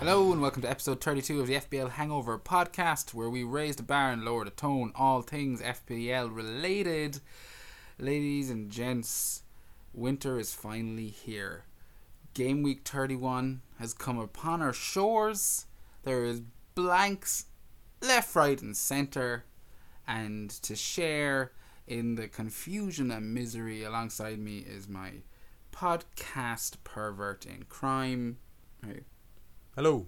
Hello and welcome to episode 32 of the FPL Hangover podcast, where we raise the bar and lower the tone, all things FPL related. Ladies and gents, winter is finally here. Game week 31 has come upon our shores. There is blanks left, right, and centre. And to share in the confusion and misery alongside me is my podcast pervert in crime. Hey, Hello.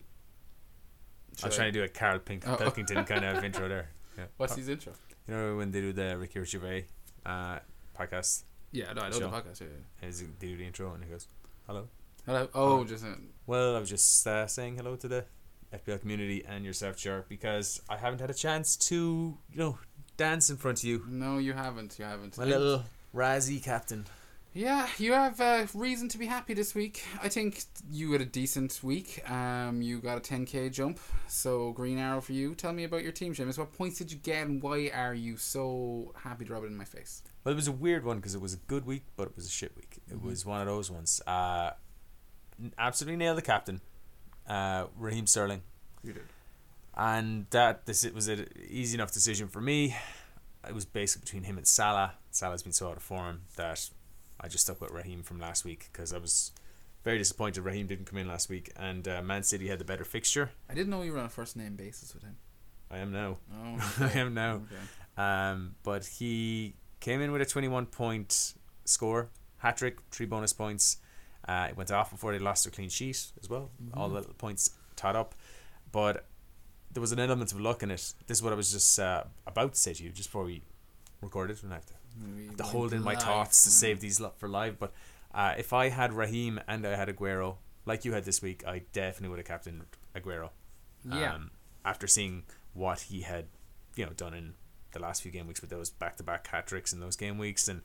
I should was trying to do a Carl Pink- Oh. Pilkington kind of intro there. Yeah. What's his intro? You know when they do the Ricky Gervais uh, podcast, Yeah, no, I know Sure. the podcast. Yeah, yeah. is they do the intro and he goes, "Hello." Hello. Oh, Oh. just uh, Well, I was just uh, saying hello to the FPL community and yourself, Shark, because I haven't had a chance to, you know, dance in front of you, no, you haven't. You haven't. my little Razzie captain. Yeah, you have uh, reason to be happy this week. I think you had a decent week. Um, you got a 10k jump, so green arrow for you. Tell me about your team, Seamus. What points did you get, and why are you so happy to rub it in my face? Well, it was a weird one because it was a good week, but it was a shit week. It Mhm. was one of those ones. Uh, absolutely nailed the captain, uh, Raheem Sterling. You did. and that this it was an easy enough decision for me. It was basically between him and Salah. Salah's been so out of form that I just stuck with Raheem from last week because I was very disappointed Raheem didn't come in last week, and uh, Man City had the better fixture. I didn't know you were on a first name basis with him. I am now. Oh, I am now. Okay. Um, but he came in with a twenty-one point score, hat trick, three bonus points. Uh, it went off before they lost their clean sheet as well. All the points tied up, but there was an element of luck in it. This is what I was just uh, about to say to you just before we recorded. And I have to, We have to went hold in my thoughts to save these lo- for live. But uh, if I had Raheem and I had Aguero, like you had this week, I definitely would have captained Aguero. Yeah. Um, after seeing what he had, you know, done in the last few game weeks with those back-to-back hat tricks in those game weeks, and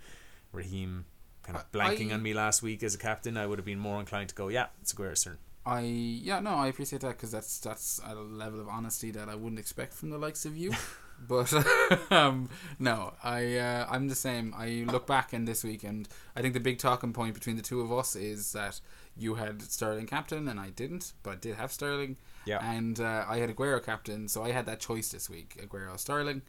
Raheem kind of blanking I- on me last week as a captain, I would have been more inclined to go, yeah, it's Aguero's turn. I yeah no I appreciate that because that's that's a level of honesty that I wouldn't expect from the likes of you. but um, no, I uh, I'm the same. I look back in this week and I think the big talking point between the two of us is that you had Sterling captain and I didn't, but I did have Sterling. Yeah. And uh, I had Aguero captain, so I had that choice this week: Aguero, Sterling.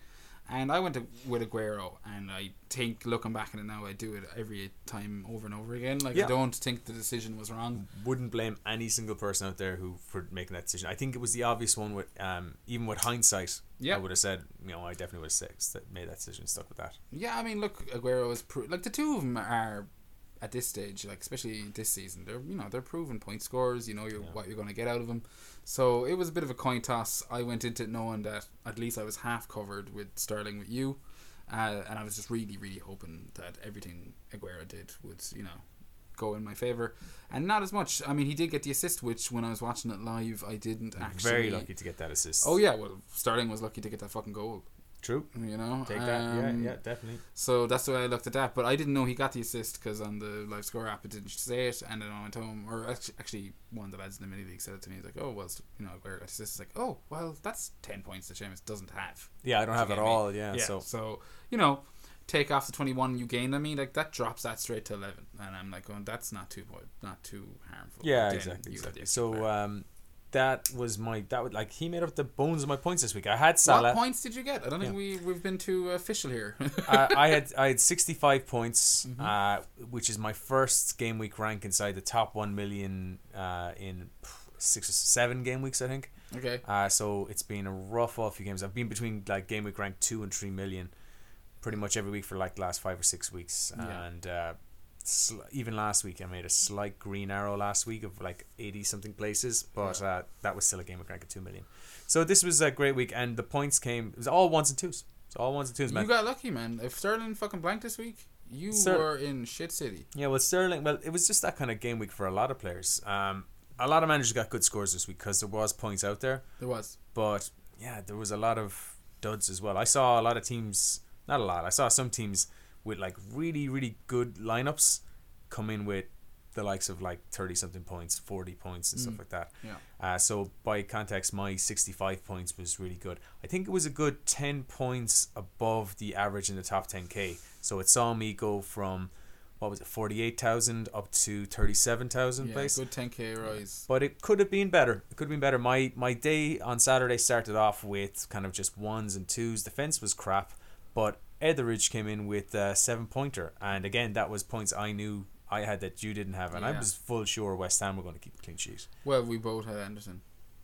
And I went to, with Aguero, and I think looking back at it now, I do it every time over and over again. Like Yeah. I don't think the decision was wrong. Wouldn't blame any single person out there who for making that decision. I think it was the obvious one with, um, even with hindsight, Yeah. I would have said, you know, I definitely would have said, made that decision, stuck with that. Yeah, I mean, look, Aguero is pro- like the two of them are at this stage, like especially this season, they're you know they're proven point scorers. You know you're, Yeah. what you're going to get out of them. So it was a bit of a coin toss. I went into it knowing that at least I was half covered with Sterling with you, uh, and I was just really really hoping that everything Aguero did would you know go in my favor, and not as much. I mean, he did get the assist, which when I was watching it live, I didn't actually. Very lucky to get that assist. Oh yeah, well Sterling was lucky to get that fucking goal. True. You know, Take that. yeah, Um, yeah, definitely. so that's the way I looked at that. But I didn't know he got the assist because on the live score app it didn't say it. And then I went home, or actually, actually one of the lads in the mini league said it to me. He's like, "Oh, well, you know, the assist." It's like, "Oh, well, that's ten points that Seamus doesn't have." Yeah, I don't have it all. Yeah, Yeah. so So you know, take off the twenty one you gained on me, like that drops that straight to eleven, and I'm like, "going, that's not too not too harmful." Yeah, exactly. you got the exactly. So um, that was my that would like he made up the bones of my points this week. I had Salah. what points did you get? I don't think Yeah. we we've been too official here. uh, I had I had sixty five points, Mhm. uh, which is my first game week rank inside the top one million uh, in six or seven game weeks, I think. okay. Uh, so it's been a rough off few games. I've been between like game week rank two and three million, pretty much every week for like the last five or six weeks, Yeah. and uh, sl- even last week I made a slight green arrow last week of like eighty something places, but uh, that was still a game of rank of two million. So this was a great week, and the points came. It was all ones and twos. It's all ones and twos, man. You got lucky, man. If Sterling fucking blanked this week, you Ster- were in shit city. Yeah, well, Sterling. Well, it was just that kind of game week for a lot of players. Um, a lot of managers got good scores this week because there was points out there, There was. but yeah, there was a lot of duds as well. I saw a lot of teams. Not a lot. I saw some teams with like really, really good lineups come in with the likes of like thirty something points, forty points, and Mm. stuff like that. Yeah. Uh, so by context, my sixty-five points was really good. I think it was a good ten points above the average in the top ten k. So it saw me go from what was it, forty eight thousand up to thirty seven thousand Yeah, place. good 10k rise. But it could have been better. It could have been better. My my day on Saturday started off with kind of just ones and twos. The fence was crap, but Etheridge came in with a seven pointer, and again that was points I knew I had that you didn't have, and I was full sure West Ham were going to keep a clean sheet. Well, we both had Anderson.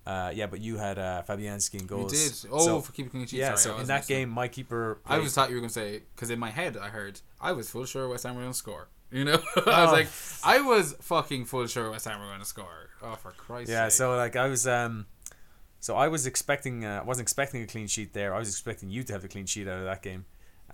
Uh, yeah, but you had uh, Fabianski in goals. We did. Oh, So- for keeping clean sheet. yeah, sorry, so in that game, my keeper. I played- was thought you were gonna say because in my head I heard I was full sure West Ham were gonna score. You know, I was Oh. like, I was fucking full sure West Ham were gonna score. Oh, for Christ's Yeah, sake! so like I was um so I was expecting uh, I wasn't expecting a clean sheet there. I was expecting you to have a clean sheet out of that game.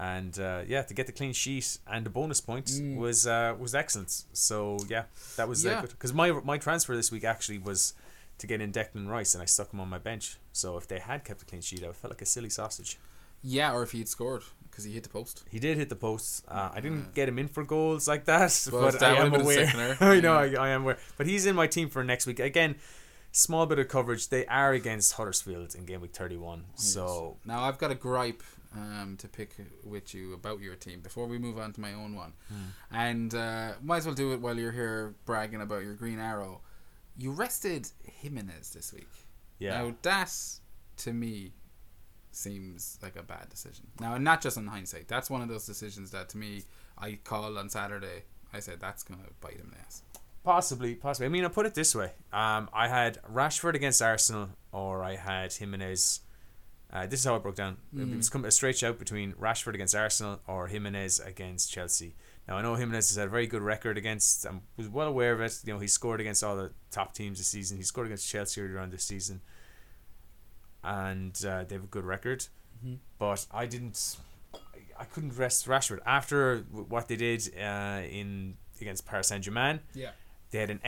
And uh, yeah, to get the clean sheet and the bonus points Mm. was uh, was excellent. So yeah, that was uh, Yeah. good. Because my my transfer this week actually was to get in Declan Rice, and I stuck him on my bench. So if they had kept a clean sheet, I would felt like a silly sausage. yeah, or if he'd scored because he hit the post. He did hit the posts. Uh, I didn't get him in for goals like that, Well, but I am aware. I know, I, I am aware. But he's in my team for next week. Again, small bit of coverage. They are against Huddersfield in game week 31. So, now I've got a gripe um, to pick with you about your team before we move on to my own one, Hmm. and uh, might as well do it while you're here bragging about your green arrow. You rested Jimenez this week. yeah. Now that to me seems like a bad decision. Now, not just in hindsight. That's one of those decisions that to me I called on Saturday. I said that's gonna bite him in the ass. Possibly, possibly. I mean, I'll put it this way. Um, I had Rashford against Arsenal, or I had Jimenez. Uh, this is how it broke down. It Mm. was come a straight shout between Rashford against Arsenal or Jimenez against Chelsea. Now I know Jimenez has had a very good record against. I was well aware of it. You know, he scored against all the top teams this season. He scored against Chelsea earlier on this season, and uh, they have a good record. Mhm. But I didn't. I- couldn't rest Rashford after what they did uh, in against Paris Saint Germain. Yeah. They had an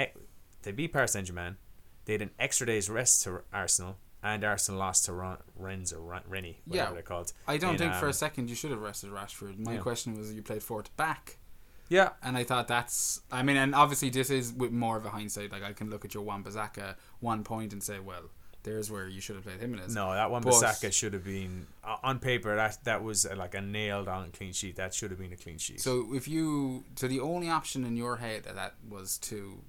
they beat Paris Saint Germain. They had an extra day's rest to Arsenal, and Arsenal lost to Ron, or Ren, Rennie, whatever Yeah. they're called. I don't in, think for um, a second you should have rested Rashford. My Yeah. question was you played to back. Yeah, And I thought that's, I mean, and obviously this is with more of a hindsight. Like I can look at your Wan-Bissaka one point and say, well, there's where you should have played him Jimenez. no, that Wan-Bissaka should have been on paper. That that was uh, like a nailed on clean sheet. That should have been a clean sheet. So if you, so the only option in your head that, that was to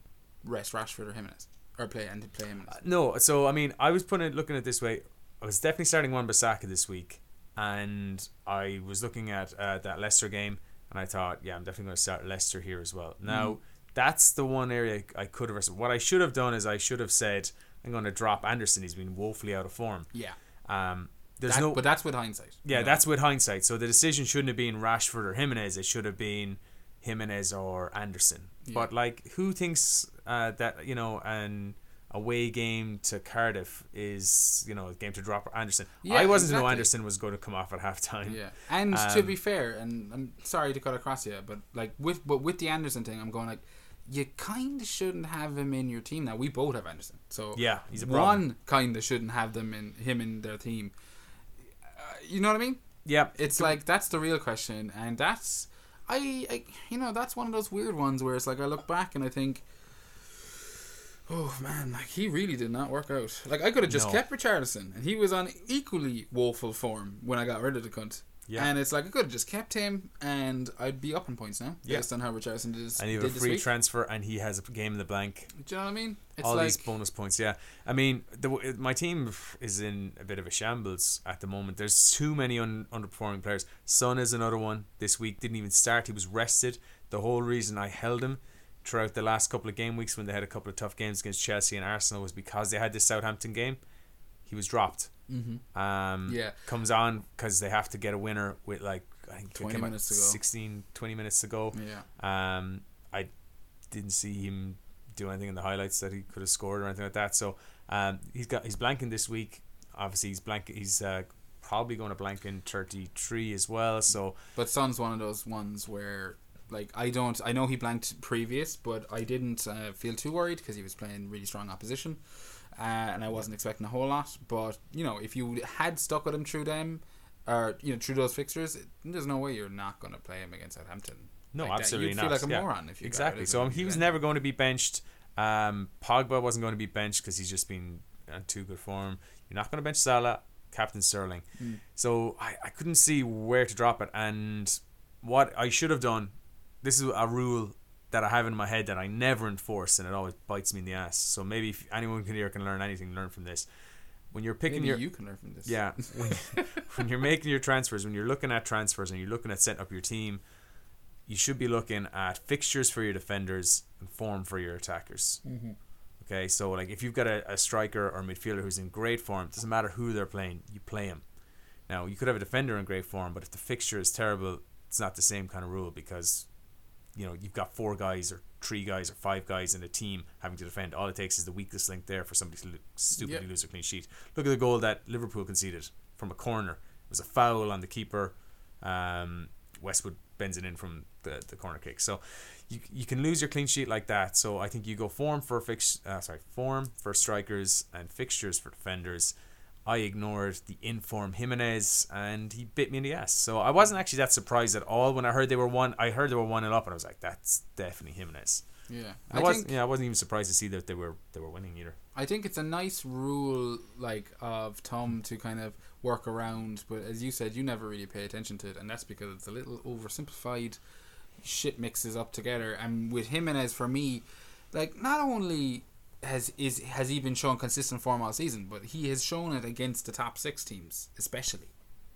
rest Rashford or Jimenez or play and to play Jimenez. Uh, no, so I mean, I was putting it, looking at this way. I was definitely starting Wan-Bissaka this week, and I was looking at uh, that Leicester game, and I thought, yeah, I'm definitely going to start Leicester here as well. Now, that's the one area I could have. What I should have done is I should have said I'm going to drop Anderson. He's been woefully out of form. Yeah. Um, there's That- no, but that's with hindsight. yeah, you know. that's with hindsight. So the decision shouldn't have been Rashford or Jimenez. It should have been Jimenez or Anderson. Yeah. But like, who thinks uh, that you know an away game to Cardiff is you know a game to drop Anderson? Yeah, I wasn't to know. Anderson was going to come off at halftime. Yeah, and to Um, be fair, and I'm sorry to cut across you, but like with but with the Anderson thing, I'm going like, you kind of shouldn't have him in your team now. We both have Anderson, so Yeah, he's a problem. one kind of shouldn't have them in him in their team. Uh, you know what I mean? Yeah, It's like that's the real question, and that's I, I you know that's one of those weird ones where it's like I look back and I think. Oh man, like he really did not work out. Like I could have just No. kept Richarlison, and he was on equally woeful form when I got rid of the cunt. Yeah. And it's like I could have just kept him, and I'd be up in points now, Yeah. based on how Richarlison did, his, and you have a free transfer, and he has a game in the blank. Do you know what I mean? It's all like these bonus points. Yeah, I mean, the, my team is in a bit of a shambles at the moment. There's too many un, underperforming players. Son is another one this week. Didn't even start. He was rested. The whole reason I held him throughout the last couple of game weeks when they had a couple of tough games against Chelsea and Arsenal was because they had this Southampton game. He was dropped. Mhm. Um, Yeah. comes on because they have to get a winner with like I think it 20 minutes to go. 16, 20 minutes to go. yeah. Um, I didn't see him do anything in the highlights that he could have scored or anything like that. So um, he's got he's blanking this week. Obviously, he's blank. He's uh, probably going to blank in thirty three as well. So But Son's one of those ones where, like, I don't. I know he blanked previous, but I didn't uh, feel too worried because he was playing really strong opposition, uh, and I wasn't expecting a whole lot. But you know, if you had stuck with him through them, or you know, through those fixtures, there's no way you're not going to play him against Southampton. no, Like absolutely You'd not. feel like a Yeah, moron if you exactly. So um, he was never going to be benched. Um, Pogba wasn't going to be benched because he's just been in too good form. You're not going to bench Salah, Captain Sterling. Mm. So I, I couldn't see where to drop it. And what I should have done this is a rule that I have in my head that I never enforce, and it always bites me in the ass. So maybe if anyone can here can learn anything, learn from this. When you're picking Maybe your you can learn from this. yeah, when, when you're making your transfers, when you're looking at transfers and you're looking at setting up your team, you should be looking at fixtures for your defenders and form for your attackers. Mm-hmm. Okay, so like if you've got a, a striker or midfielder who's in great form, doesn't matter who they're playing, you play him. Now you could have a defender in great form, but if the fixture is terrible, it's not the same kind of rule because you know you've got four guys or three guys or five guys in a team having to defend. All it takes is the weakest link there for somebody to lo- stupidly Yep. lose a clean sheet. Look at the goal that Liverpool conceded from a corner. It was a foul on the keeper. Um, Westwood bends it in from the, the corner kick. So you, you can lose your clean sheet like that. So I think you go form for fix uh, sorry form for strikers and fixtures for defenders. I ignored the inform Jimenez and he bit me in the ass. So I wasn't actually that surprised at all when I heard they were one. I heard they were one and up and I was like, that's definitely Jimenez. Yeah. I, I was. Yeah, I wasn't even surprised to see that they were they were winning either. I think it's a nice rule like of Tom mm-hmm. to kind of work around, but as you said, you never really pay attention to it, and that's because it's a little oversimplified. Shit mixes up together, and with Jimenez for me, like not only has is has he been showing consistent form all season, but he has shown it against the top six teams, especially.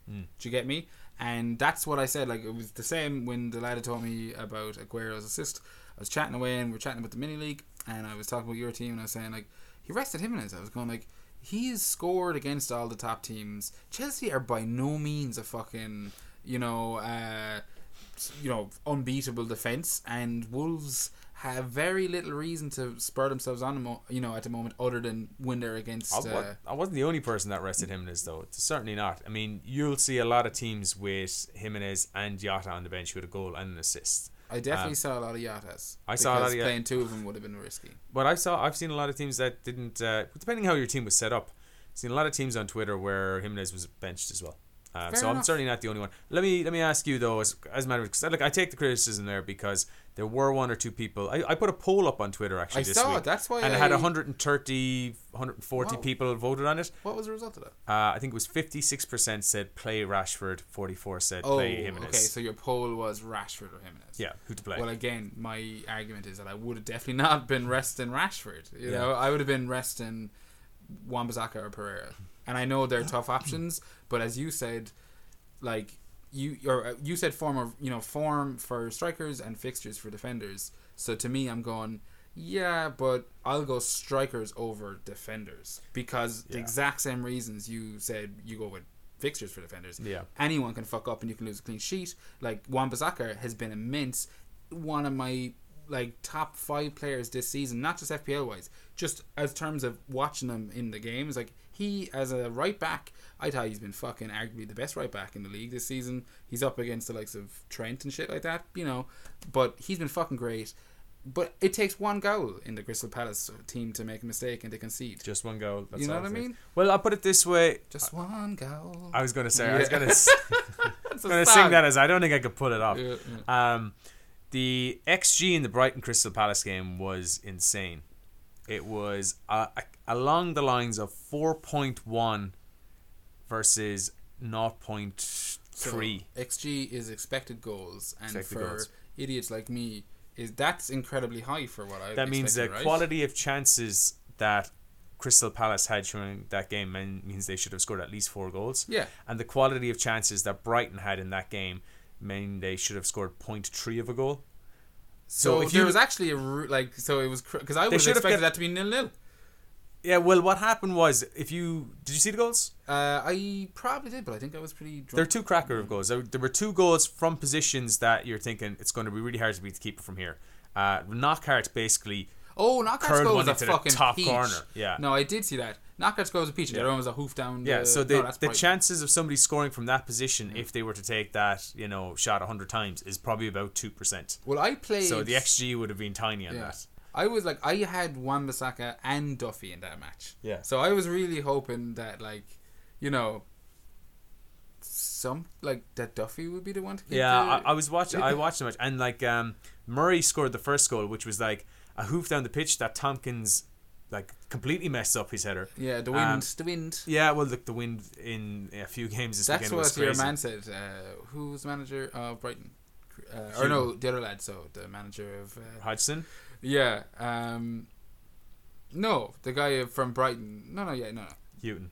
Mm. Do you get me? And that's what I said. Like it was the same when the lad told me about Aguero's assist. I was chatting away and we are chatting about the mini league, and I was talking about your team, and I was saying like he rested Jimenez. I was going like he's scored against all the top teams. Chelsea are by no means a fucking you know uh, you know unbeatable defense, and Wolves have very little reason to spur themselves on, you know, at the moment, other than when they're against. I, Uh, I wasn't the only person that rested Jimenez though. It's certainly not. I mean, you'll see a lot of teams with Jimenez and Jota on the bench with a goal and an assist. I definitely Um, saw a lot of Yatas. I saw a lot of playing two of them would have been risky. But I saw I've seen a lot of teams that didn't. Uh, depending how your team was set up, I've seen a lot of teams on Twitter where Jimenez was benched as well. Um, so I'm certainly not the only one. Let me let me ask you though, as as a matter of look, I take the criticism there because there were one or two people. I, I put a poll up on Twitter actually I this saw week, it. That's why and it had 130, 140 Wow. people voted on it. What was the result of that? Uh, I think it was 56% said play Rashford, 44 said Oh, play Jimenez. okay. So your poll was Rashford or Jimenez. yeah, who to play? Well, again, my argument is that I would have definitely not been resting Rashford. You Yeah. know, I would have been resting Wan-Bissaka or Pereira. And I know they're tough options, but as you said, like you or uh, you said form of you know form for strikers and fixtures for defenders. So to me, I'm going. Yeah, but I'll go strikers over defenders because the exact same reasons you said you go with fixtures for defenders yeah. anyone can fuck up and you can lose a clean sheet. Like Wan Bissaka has been immense. One of my like top five players this season, not just FPL wise, just as terms of watching him in the games. Like he as a right back, I thought he's been fucking arguably the best right back in the league this season. He's up against the likes of Trent and shit like that, you know. But he's been fucking great. But it takes one goal in the Crystal Palace team to make a mistake and to concede. Just one goal. That's you know what I mean? Well, I'll put it this way. Just one goal. I was going to say, I was going to going to song. sing that as I don't think I could pull it off. Yeah, yeah. Um, the XG in the Brighton Crystal Palace game was insane. It was uh, along the lines of 4.1 versus 0.3. So, XG is expected goals, and Expected for goals. idiots like me, is that's incredibly high for what I. that means the right? quality of chances that Crystal Palace had during that game means they should have scored at least four goals. Yeah, And the quality of chances that Brighton had in that game mean they should have scored 0.3 of a goal. So, So if there you- was actually a like so it was because I would have expected kept- that to be nil nil. Yeah, well, what happened was if you did you see the goals? Uh, I probably did, but I think I was pretty. There are two cracker of goals. There, there were two goals from positions that you're thinking it's going to be really hard to beat the keeper from here. Uh, Knockaert basically Oh, Knockaert's curled was a fucking top peach. corner. Yeah. No, I did see that. Knockaert's goal was a peach. and The Yeah. other one was a hoof down. Yeah, the, so the no, the chances of somebody scoring from that position if they were to take that, you know, shot 100 times is probably about 2%. Well, I played. So the XG would have been tiny on Yeah. that. I was like, I had Wan-Bissaka and Duffy in that match. Yeah. So I was really hoping that, like, you know, some like that Duffy would be the one to. Yeah, the, I, I was watching. I watched the match, and like um, Murray scored the first goal, which was like a hoof down the pitch that Tomkins like completely messed up his header. yeah, the wind, um, the wind. Yeah, well, look, the wind in a few games this That's weekend what was your crazy. man said. Uh, who's manager of Brighton? uh, or no, the other lad. So the manager of uh, Hodgson. yeah, um, no, the guy from Brighton. No, no, yeah, no, no. Hughton.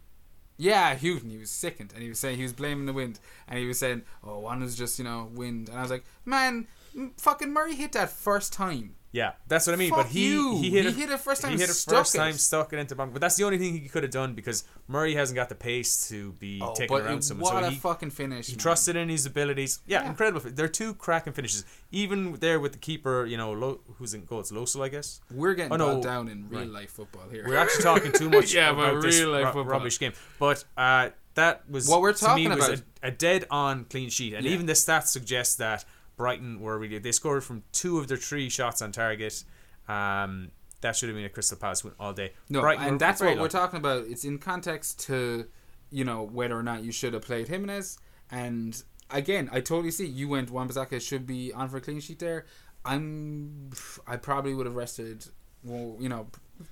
Yeah, Hughton. He was sickened, and he was saying he was blaming the wind, and he was saying, "Oh, one was just you know wind," and I was like, "Man, m- fucking Murray hit that first time. Yeah, that's what I mean. Fuck but he you. he hit He it. hit it first time He hit it first it. time, stuck it into bunk. But that's the only thing he could have done because Murray hasn't got the pace to be Oh, taken but around someone. what So a he, fucking finish! he man. trusted in his abilities. Yeah, Yeah. incredible. They're two cracking finishes. Even there with the keeper, you know, Lo, who's in goals, Losel, I guess. We're getting Oh, no. down in real Right. life football here. We're actually talking too much Yeah, about this real life football. rubbish game. But uh, that was What we're to talking about- a, a dead on clean sheet, and Yeah. even the stats suggest that Brighton were really they scored from two of their three shots on target. Um, that should have been a Crystal Palace win all day. No, Brighton and that's what we're talking about. It's in context to, you know, whether or not you should have played Jimenez. And again, I totally see you went Wan-Bissaka should be on for a clean sheet there. I'm, I probably would have rested, well, you know,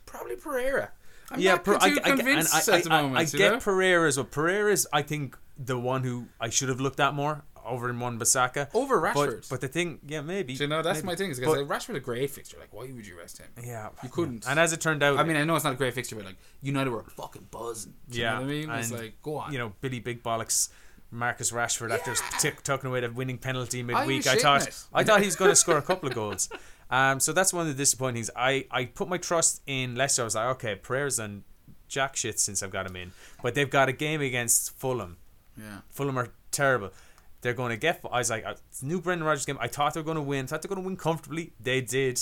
probably Pereira. I'm yeah, not Per- too I, I, convinced I, at the I- I- moment. I you get know? Pereira's, but Pereira's I think the one who I should have looked at more over in Wan-Bissaka. over But, Rashford. but the thing, yeah, maybe. You know, that's maybe. my thing. Is because But- like, Rashford a great fixture. Like, why would you rest him? Yeah, You couldn't. And as it turned out, I mean, I know it's not a great fixture, but like United were fucking buzzing. Do you Yeah, know what I mean? It's like, go on. you know, Billy Big Bollocks, Marcus Rashford after Yeah. tick, tucking away the winning penalty midweek. I, thought it. I thought he was going to score a couple of goals. Um, so that's one of the disappointing things. I, I put my trust in Leicester. I was like, okay, prayers and jack shit since I've got him in. But they've got a game against Fulham. yeah. Fulham are terrible. They're going to get. I was like, uh, it's a new Brendan Rodgers game. I thought they were going to win. I Thought they were going to win comfortably. They did.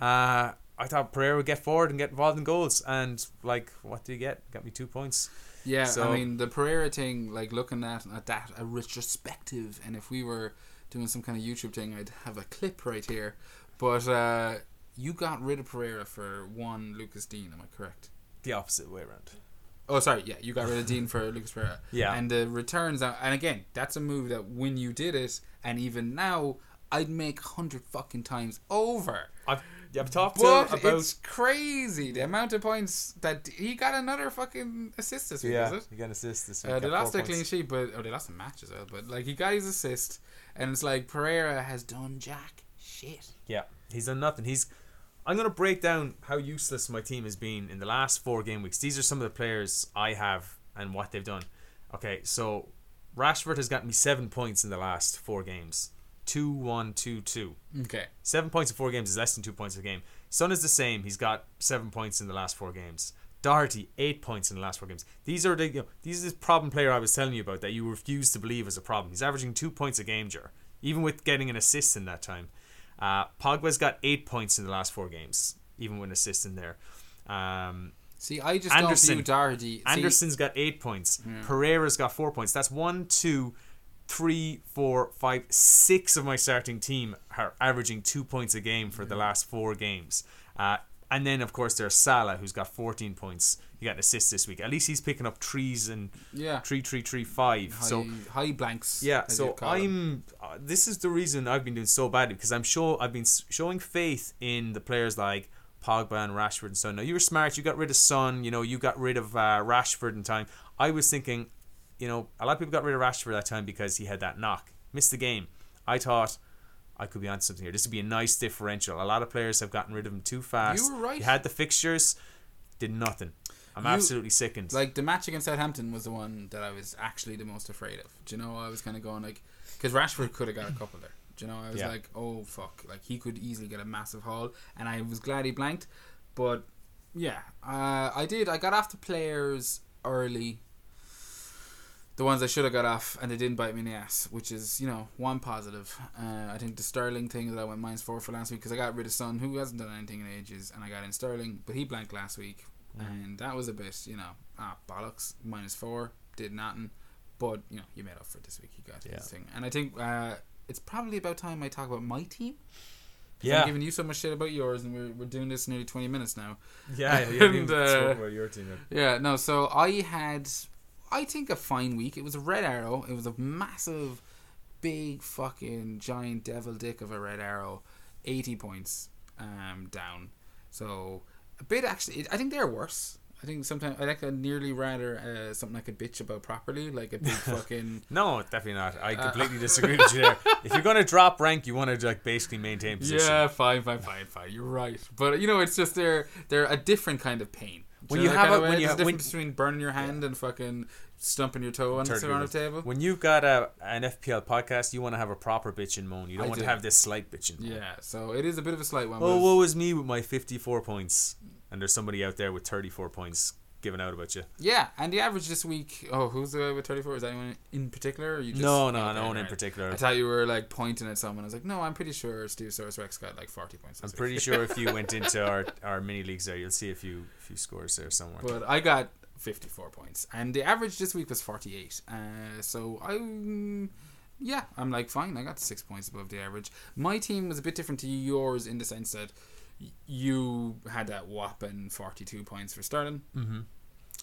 Uh, I thought Pereira would get forward and get involved in goals. And like, what do you get? Got me two points. Yeah, So- I mean the Pereira thing, like looking at at that a retrospective, and if we were doing some kind of YouTube thing, I'd have a clip right here. But uh, you got rid of Pereira for one Lucas Digne, am I correct? The opposite way around. Oh, sorry, yeah, you got rid of Digne for Lucas Pereira. Yeah. and the returns, and again, that's a move that when you did it, and even now, I'd make hundred fucking times over. I've, I've talked to But him about. it's crazy the amount of points that he got another fucking assist this week. yeah, Was it? you got an assist this week. Uh, they lost a clean sheet, but oh, they lost a match as well. But like he got his assist, and it's like Pereira has done jack shit. Yeah, he's done nothing. He's. I'm gonna break down how useless my team has been in the last four game weeks. These are some of the players I have and what they've done. Okay, so Rashford has got me seven points in the last four games. Two, one, two, two. Okay, Seven points in four games is less than two points a game. Son is the same. He's got seven points in the last four games. Doherty eight points in the last four games. These are the you know, these is the problem player I was telling you about that you refuse to believe is a problem. He's averaging two points a game, Jer, even with getting an assist in that time. Uh, Pogba's got eight points in the last four games, even with an assist in there. Um, see, I just Anderson. don't view Doherty. See, Anderson's got eight points. Yeah. Pereira's got four points. That's one, two, three, four, five, six of my starting team are averaging two points a game for the last four games. Uh, and then, of course, there's Salah, who's got 14 points. He got an assist this week. At least he's picking up trees and yeah, three, three, three, five. high, so high blanks. yeah, so you'd call them. I'm. Uh, this is the reason I've been doing so badly because I'm sure I've been showing faith in the players like Pogba and Rashford and so. Now you were smart. You got rid of Son. You know, you got rid of uh, Rashford in time. I was thinking, you know, a lot of people got rid of Rashford that time because he had that knock, missed the game. I thought I could be on something here. This would be a nice differential. A lot of players have gotten rid of him too fast. You were right. You had the fixtures, did nothing. I'm You- absolutely sickened. Like the match against Southampton was the one that I was actually the most afraid of. Do you know? I was kind of going like, because Rashford could have got a couple there. Do you know? I was Yeah. like, oh fuck, like he could easily get a massive haul, and I was glad he blanked. But yeah, uh, I did. I got off the players early. The ones I should have got off, and they didn't bite me in the ass, which is you know one positive. Uh, I think the Sterling thing that I went minus four for for last week because I got rid of Son, who hasn't done anything in ages, and I got in Sterling, but he blanked last week, and that was a bit you know ah bollocks minus four did nothing, but you know you made up for it this week. You got Yeah. his thing, and I think uh, it's probably about time I talk about my team. Yeah. I'm giving you so much shit about yours, and we're, we're doing this nearly twenty minutes now. yeah, yeah. And, uh, about your team. Yeah, no, so I had, I think, a fine week. It was a red arrow. It was a massive, big, fucking, giant devil dick of a red arrow. 80 points um, down. So, a bit actually, I think they're worse. I think sometimes I like. I nearly rather uh, something I could bitch about properly, like a big fucking. No, definitely not. I Uh, completely disagree with you there. If you're gonna drop rank, you want to like basically maintain position. Yeah, fine, fine, fine, fine. You're right, but you know, it's just they're they're a different kind of pain. Do When know you have a- when you There's ha- a when- between burning your hand and fucking stumping your toe on the surrounding table. When you've got a an FPL podcast, you want to have a proper bitch and moan. You don't I want do. to have this slight bitch and moan. Yeah, so it is a bit of a slight one. Oh, woe was me with my 54 points. And there's somebody out there with 34 points giving out about you. yeah, and the average this week. Oh, who's the guy with thirty four? Is anyone in particular? Or you just, no, no, no one in particular. I thought you were like pointing at someone. I was like, no, I'm pretty sure Steve Source Rex got like forty points. I'm pretty sure if you went into our, our mini leagues there, you'll see a few few scores there somewhere. But I got 54 points, and the average this week was 48. Uh, so I, mm, yeah, I'm like fine. I got six points above the average. My team was a bit different to yours in the sense that you had that whopping 42 points for Sterling. mm-hmm.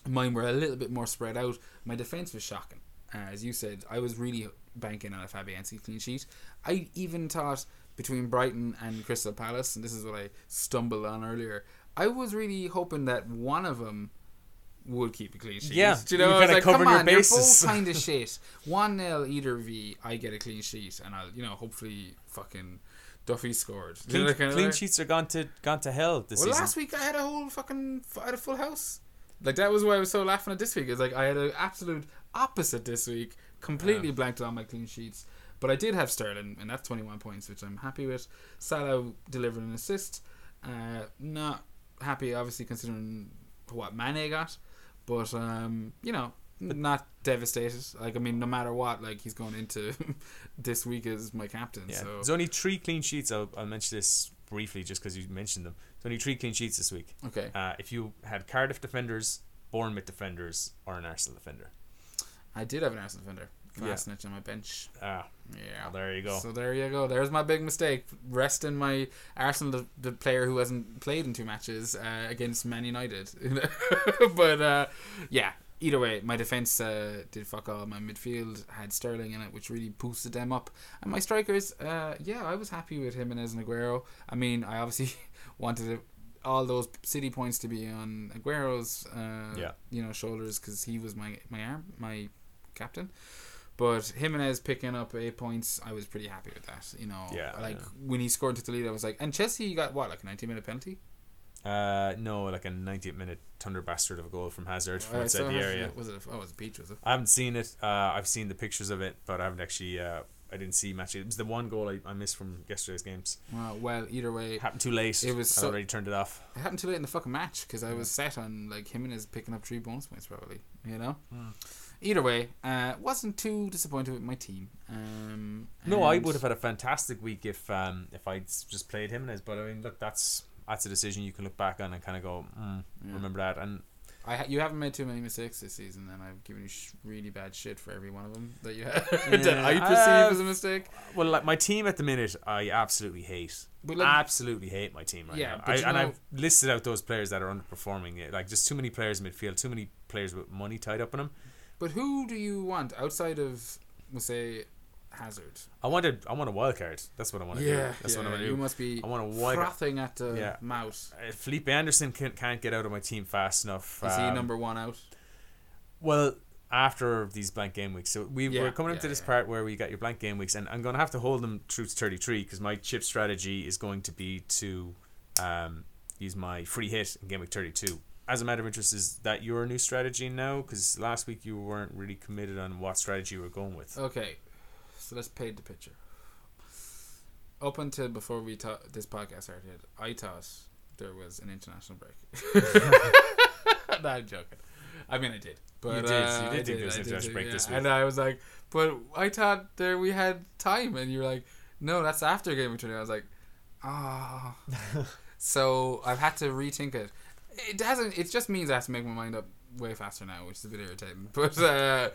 Mine were a little bit more spread out. My defense was shocking. Uh, as you said, I was really banking on a Fabianski clean sheet. I even thought between Brighton and Crystal Palace, and this is what I stumbled on earlier, I was really hoping that one of them would keep a clean sheet. Yeah, Do you know, I was like, come your on, bases." you're both kind of shit. One nil either you, I get a clean sheet, and I'll, you know, hopefully fucking Duffy scored. Do you Clean, know kind of clean sheets are gone to gone to hell this Well, season. last week I had a whole fucking I had a full house. Like that was why I was so laughing at this week. It's like I had an absolute opposite this week. Completely blanked on my clean sheets. But I did have Sterling, and that's 21 points, which I'm happy with. Salah delivered an assist. Uh, not happy, obviously, considering what Mane got. But, um, you know, not devastated. Like, I mean, no matter what, like, he's going into this week as my captain. yeah. So There's only three clean sheets. I'll, I'll mention this briefly just because you mentioned them. There's only three clean sheets this week. Okay. Uh, if you had Cardiff defenders, Bournemouth defenders, or an Arsenal defender. I did have an Arsenal defender. Yeah. Kolasinac on my bench. Ah, Yeah. well, there you go. So there you go. There's my big mistake. Resting my Arsenal, the, the player who hasn't played in two matches uh, against Man United. but uh, yeah, either way, my defense uh, did fuck all. My midfield had Sterling in it, which really boosted them up. And my strikers, uh, yeah, I was happy with Jimenez and Aguero. I mean, I obviously wanted all those City points to be on Aguero's, uh, Yeah. you know, shoulders because he was my my arm, my captain. But Jimenez picking up eight points, I was pretty happy with that. You know, Yeah, like yeah. when he scored to the lead, I was like, and Chelsea got what, like a 90 minute penalty? Uh, no, like a 90th minute thunder bastard of a goal from Hazard from Uh, outside so the area. Was it? Oh, it was a peach, was it? I haven't seen it. Uh, I've seen the pictures of it, but I haven't actually. Uh, I didn't see much. It was the one goal I, I missed from yesterday's games. Well, well, either way, happened too late. It was I so- already turned it off. it happened too late in the fucking match because I was set on like Jimenez picking up three bonus points probably. You know. Hmm. Either way, uh, wasn't too disappointed with my team. Um, No, I would have had a fantastic week if um if I'd just played Jimenez. But I mean, look, that's that's a decision you can look back on and kind of go, mm, Yeah. remember that. And I ha- you haven't made too many mistakes this season, and I've given you sh- really bad shit for every one of them that you had that I perceive uh, as a mistake. well, like my team at the minute, I absolutely hate. But like, absolutely hate my team right Yeah, now. I, and know- I've listed out those players that are underperforming. Like just too many players in midfield, too many players with money tied up in them. But who do you want outside of, we'll say, Hazard? I wanted, I want a wild card. That's what I want to do. That's what I want to you do. must be I want a wild. frothing at the Yeah. mouth. Uh, Felipe Anderson can't, can't get out of my team fast enough. Is he Um, number one out? Well, after these blank game weeks, so we Yeah, we're coming yeah, into this yeah. part where we got your blank game weeks, and I'm going to have to hold them through to 33 because my chip strategy is going to be to um, use my free hit in game week 32. As a matter of interest, is that your new strategy now? Because last week you weren't really committed on what strategy you were going with. Okay, so let's paint the picture. Up until before we thought this podcast started, I thought there was an international break. no, I'm joking. I mean, I did. But, You did, uh, you I did think there was an international break this week. And. I was like, but I thought there we had time, and you're like, no, that's after Game of Thrones. I was like, ah. so I've had to rethink it. It doesn't. It just means I have to make my mind up way faster now, which is a bit irritating. But uh,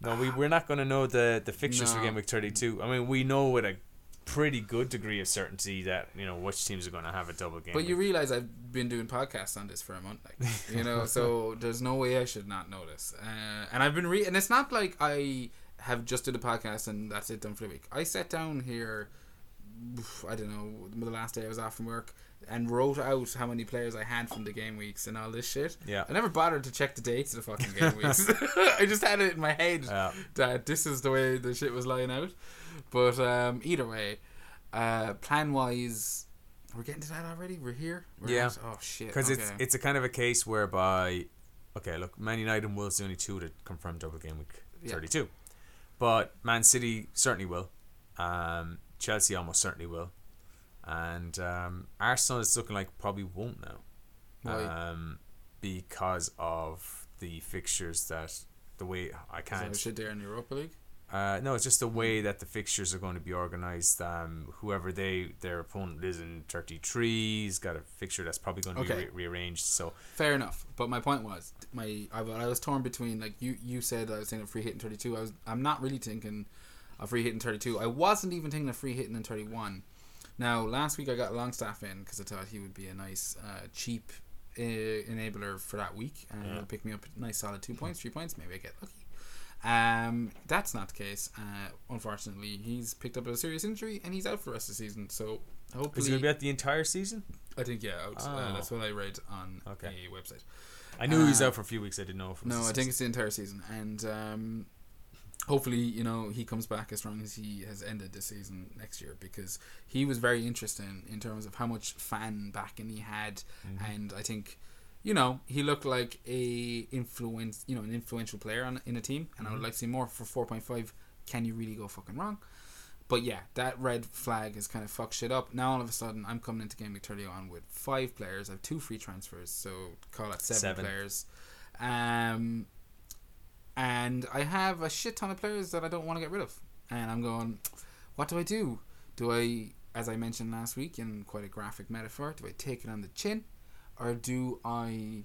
No, we we're not going to know the the fixtures for game week 32. I mean, we know with a pretty good degree of certainty that you know which teams are going to have a double game. But you realize I've been doing podcasts on this for a month, like you know, so there's no way I should not know this. Uh, and I've been re and it's not like I have just did a podcast and that's it done for the week. I sat down here I don't know, the last day I was off from work and wrote out how many players I had from the game weeks and all this shit. Yeah. I never bothered to check the dates of the fucking game weeks. I just had it in my head Yeah. that this is the way the shit was lying out. But um, either way, uh, plan wise, we're getting to that already. We're here. We're Yeah. at- oh shit. Because okay. it's it's a kind of a case whereby, okay, look, Man United and Wolves the only two to confirm double game week Yeah. 32. But Man City certainly will. Um, Chelsea almost certainly will. And um, Arsenal is looking like probably won't now. Why? Um, because of the fixtures that the way I Is that can't. shit there in Europa League. Uh, no, it's just the way that the fixtures are going to be organized. Um, whoever they their opponent is in thirty three, has got a fixture that's probably going to Okay. be re- rearranged. So Fair enough, but my point was my I, I was torn between like you you said I was thinking of free hit in thirty two. I was I'm not really thinking a free hit in thirty two. I wasn't even thinking a free hit in thirty one. Now last week I got Longstaff in because I thought he would be a nice uh, cheap uh, enabler for that week and Yeah. he'll pick me up a nice solid two points, three points. Maybe I get lucky. Um, that's not the case. Uh, unfortunately, he's picked up a serious injury and he's out for the rest of the season. So hopefully, is it going to be at the entire season? I think yeah, out. Uh, Oh. that's what I read on Okay. a website. I knew he was Uh, out for a few weeks. I didn't know if it was No, I think it's the entire season, and um, hopefully, you know, he comes back as strong as he has ended this season next year because he was very interesting in terms of how much fan backing he had, Mm-hmm. and I think, you know, he looked like a influence, you know, an influential player on in a team, and I Mm-hmm. would like to see more for four point five. Can you really go fucking wrong? But yeah, that red flag has kind of fucked shit up. Now all of a sudden, I'm coming into game week 31 with five players. I have two free transfers, so call it seven, Seven. players. Um, and I have a shit ton of players that I don't want to get rid of. And I'm going, what do I do? Do I, as I mentioned last week in quite a graphic metaphor, do I take it on the chin, or do I,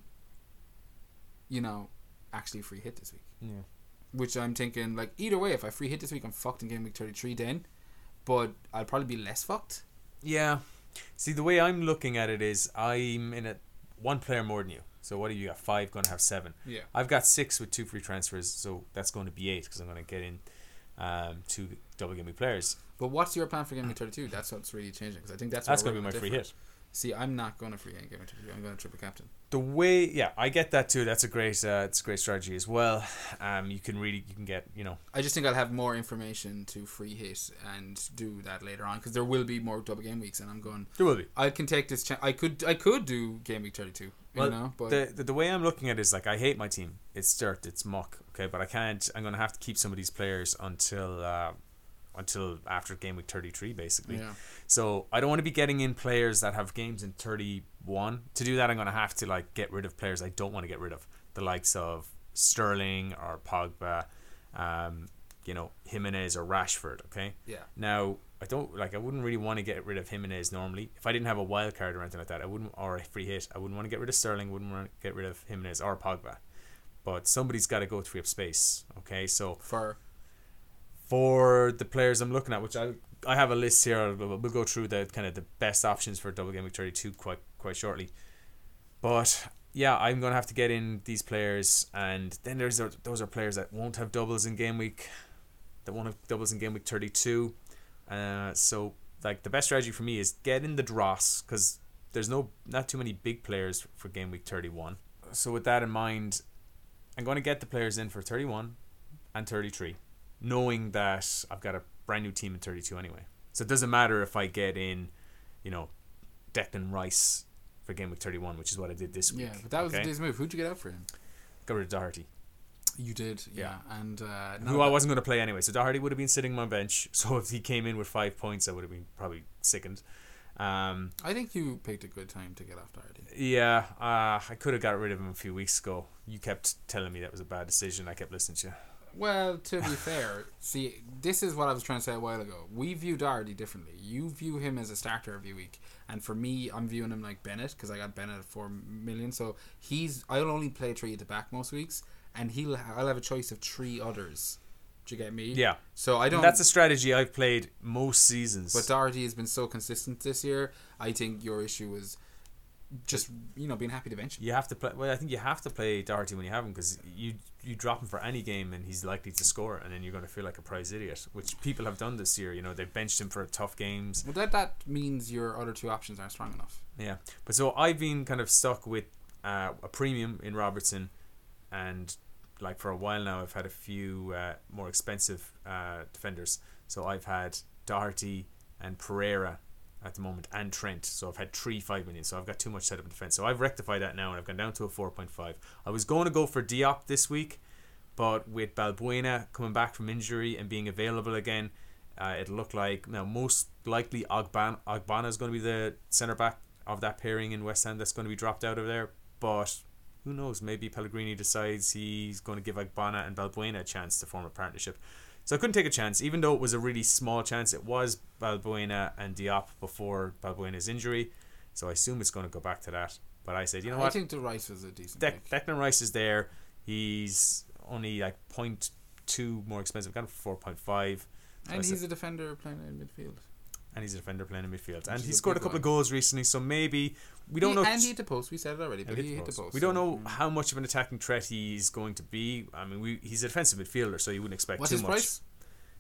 you know, actually free hit this week? Yeah. Which I'm thinking, like, either way, if I free hit this week, I'm fucked in game week 33 then, but I'll probably be less fucked. Yeah. See, the way I'm looking at it is I'm in a one player more than you. So what do you got? Five, going to have seven. Yeah. I've got six with two free transfers, so that's going to be eight because I'm going to get in um, two double game week players. But what's your plan for game week 32? That's what's really changing, because I think that's, That's going to be my free hit. See, I'm not going to free game 32. I'm going to triple captain. The way, yeah, I get that too. That's a great, uh, it's a great strategy as well. Um, you can really, you can get, you know, I just think I'll have more information to free hit and do that later on because there will be more double game weeks, and I'm going. there will be. I can take this. Ch- I could. I could do game week thirty two. Well, you know, but the, the the way I'm looking at it is like I hate my team. It's dirt. It's muck. Okay, but I can't. I'm gonna have to keep some of these players until uh, until after game week 33, basically. yeah, So I don't want to be getting in players that have games in 31. To do that, I'm gonna have to like get rid of players I don't want to get rid of. The likes of Sterling or Pogba, um, you know, Jimenez or Rashford. Okay. yeah, Now, I don't like. I wouldn't really want to get rid of Jimenez normally. If I didn't have a wild card or anything like that, I wouldn't or a free hit. I wouldn't want to get rid of Sterling. Wouldn't want to get rid of Jimenez or Pogba. But somebody's got to go to free up space. Okay, so for for the players I'm looking at, which I I have a list here. We'll, go through the kind of the best options for double game week 32 quite quite shortly. But yeah, I'm gonna have to get in these players, and then there's those are players that won't have doubles in game week, that won't have doubles in game week 32. Uh, so like the best strategy for me is get in the dross because there's no not too many big players for game week 31. So with that in mind, I'm going to get the players in for 31 and 33, knowing that I've got a brand new team in 32 anyway. So it doesn't matter if I get in, you know, Declan Rice for game week 31, which is what I did this week. yeah, but that was okay? the day's move. Who'd you get out for him? Got rid of Doherty, You did, yeah, and uh, who I wasn't going to play anyway. So Doherty would have been sitting on my bench. So if he came in with five points, I would have been probably sickened. Um, I think you picked a good time to get off Doherty. yeah, uh, I could have got rid of him a few weeks ago. You kept telling me that was a bad decision. I kept listening to you. Well, to be fair, see, this is what I was trying to say a while ago. We view Doherty differently. You view him as a starter every week, and for me, I'm viewing him like Bennett because I got Bennett at four million. So he's I'll only play three at the back most weeks, and he'll I'll have a choice of three others. Do you get me? Yeah. So I don't. And that's a strategy I've played most seasons. But Doherty has been so consistent this year. I think your issue was just you know being happy to bench him. You have to play. Well, I think you have to play Doherty when you have him because you you drop him for any game and he's likely to score, and then you're going to feel like a prize idiot, which people have done this year. You know, they benched him for tough games. Well, that that means your other two options aren't strong enough. Yeah, but so I've been kind of stuck with uh, a premium in Robertson, and like for a while now, I've had a few uh, more expensive uh, defenders. So I've had Doherty and Pereira at the moment, and Trent. So I've had three five million. So I've got too much set up in defense. So I've rectified that now, and I've gone down to a four point five. I was going to go for Diop this week, but with Balbuena coming back from injury and being available again, uh, it looked like now most likely Ogban Ogbonna is going to be the centre back of that pairing in West Ham that's going to be dropped out of there. But who knows? Maybe Pellegrini decides he's going to give Ogbonna and Balbuena a chance to form a partnership. So I couldn't take a chance, even though it was a really small chance. It was Balbuena and Diop before Balbuena's injury, so I assume it's going to go back to that. But I said, you know I what? I think the Rice was a decent De- pick. Declan Rice is there. He's only like 0.2 more expensive. Got him for 4.5. So I and said- he's a defender playing in midfield. and he's a defender playing in midfield. And he scored a couple of goals recently, so maybe we don't He- know. And he hit the post. We said it already, but he hit the post. post. We don't know mm. how much of an attacking threat he's going to be. I mean, we he's a defensive midfielder, so you wouldn't expect What's too his much. price?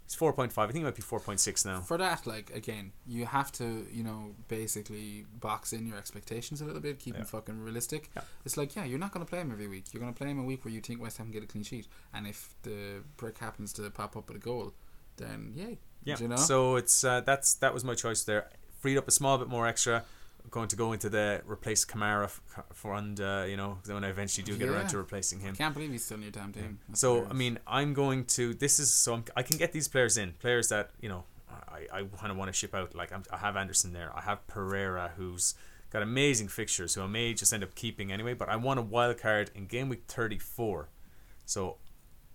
It's four point five. I think it might be four point six now. For that, like again, you have to, you know, basically box in your expectations a little bit, keep them fucking realistic. Yeah. It's like, yeah, you're not going to play him every week. You're going to play him a week where you think West Ham get a clean sheet, and if the brick happens to pop up with a goal, then yay. Yeah. You know? So it's uh, that's that was my choice there. Freed up a small bit more extra. Going to go into the replace Kamara for and uh, you know when I eventually do get around to replacing him. I can't believe he's still in your damn team. That's So I mean, I'm going to. This is so I'm, I can get these players in players that you know I, I kind of want to ship out. Like I'm, I have Anderson there. I have Pereira who's got amazing fixtures who I may just end up keeping anyway. But I want a wild card in game week 34. So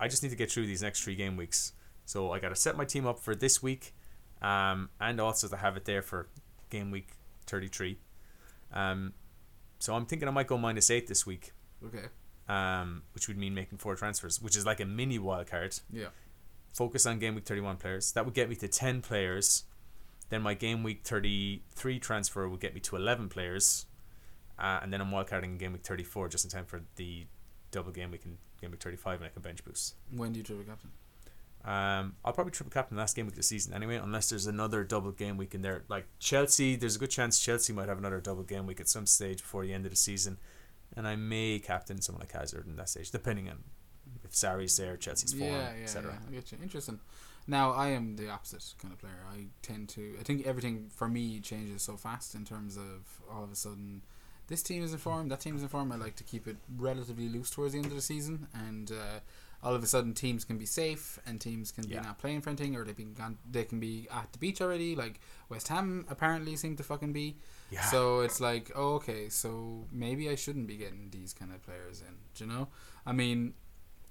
I just need to get through these next three game weeks. So I got to set my team up for this week, um, and also to have it there for game week 33. Um, so I'm thinking I might go minus eight this week okay, um, which would mean making four transfers, which is like a mini wild card. yeah, Focus on game week 31 players. That would get me to 10 players. Then my game week 33 transfer would get me to 11 players. Uh, and then I'm wildcarding in game week 34 just in time for the double game week in game week 35 and I can bench boost. when do you triple captain? Um, I'll probably triple captain the last game week of the season anyway, unless there's another double game week in there. Like Chelsea, there's a good chance Chelsea might have another double game week at some stage before the end of the season, and I may captain someone like Hazard in that stage, depending on if Sarri's there, Chelsea's form, yeah, yeah, etc. yeah, I get you. Interesting. Now I am the opposite kind of player. I tend to. I think everything for me changes so fast in terms of all of a sudden, this team is informed, that team is informed. I like to keep it relatively loose towards the end of the season, and uh, all of a sudden teams can be safe and teams can Yeah. be not playing for anything, or they been gone, they can be at the beach already. Like West Ham apparently seem to fucking be. Yeah. So it's like, oh, okay, so maybe I shouldn't be getting these kind of players in. Do you know? I mean,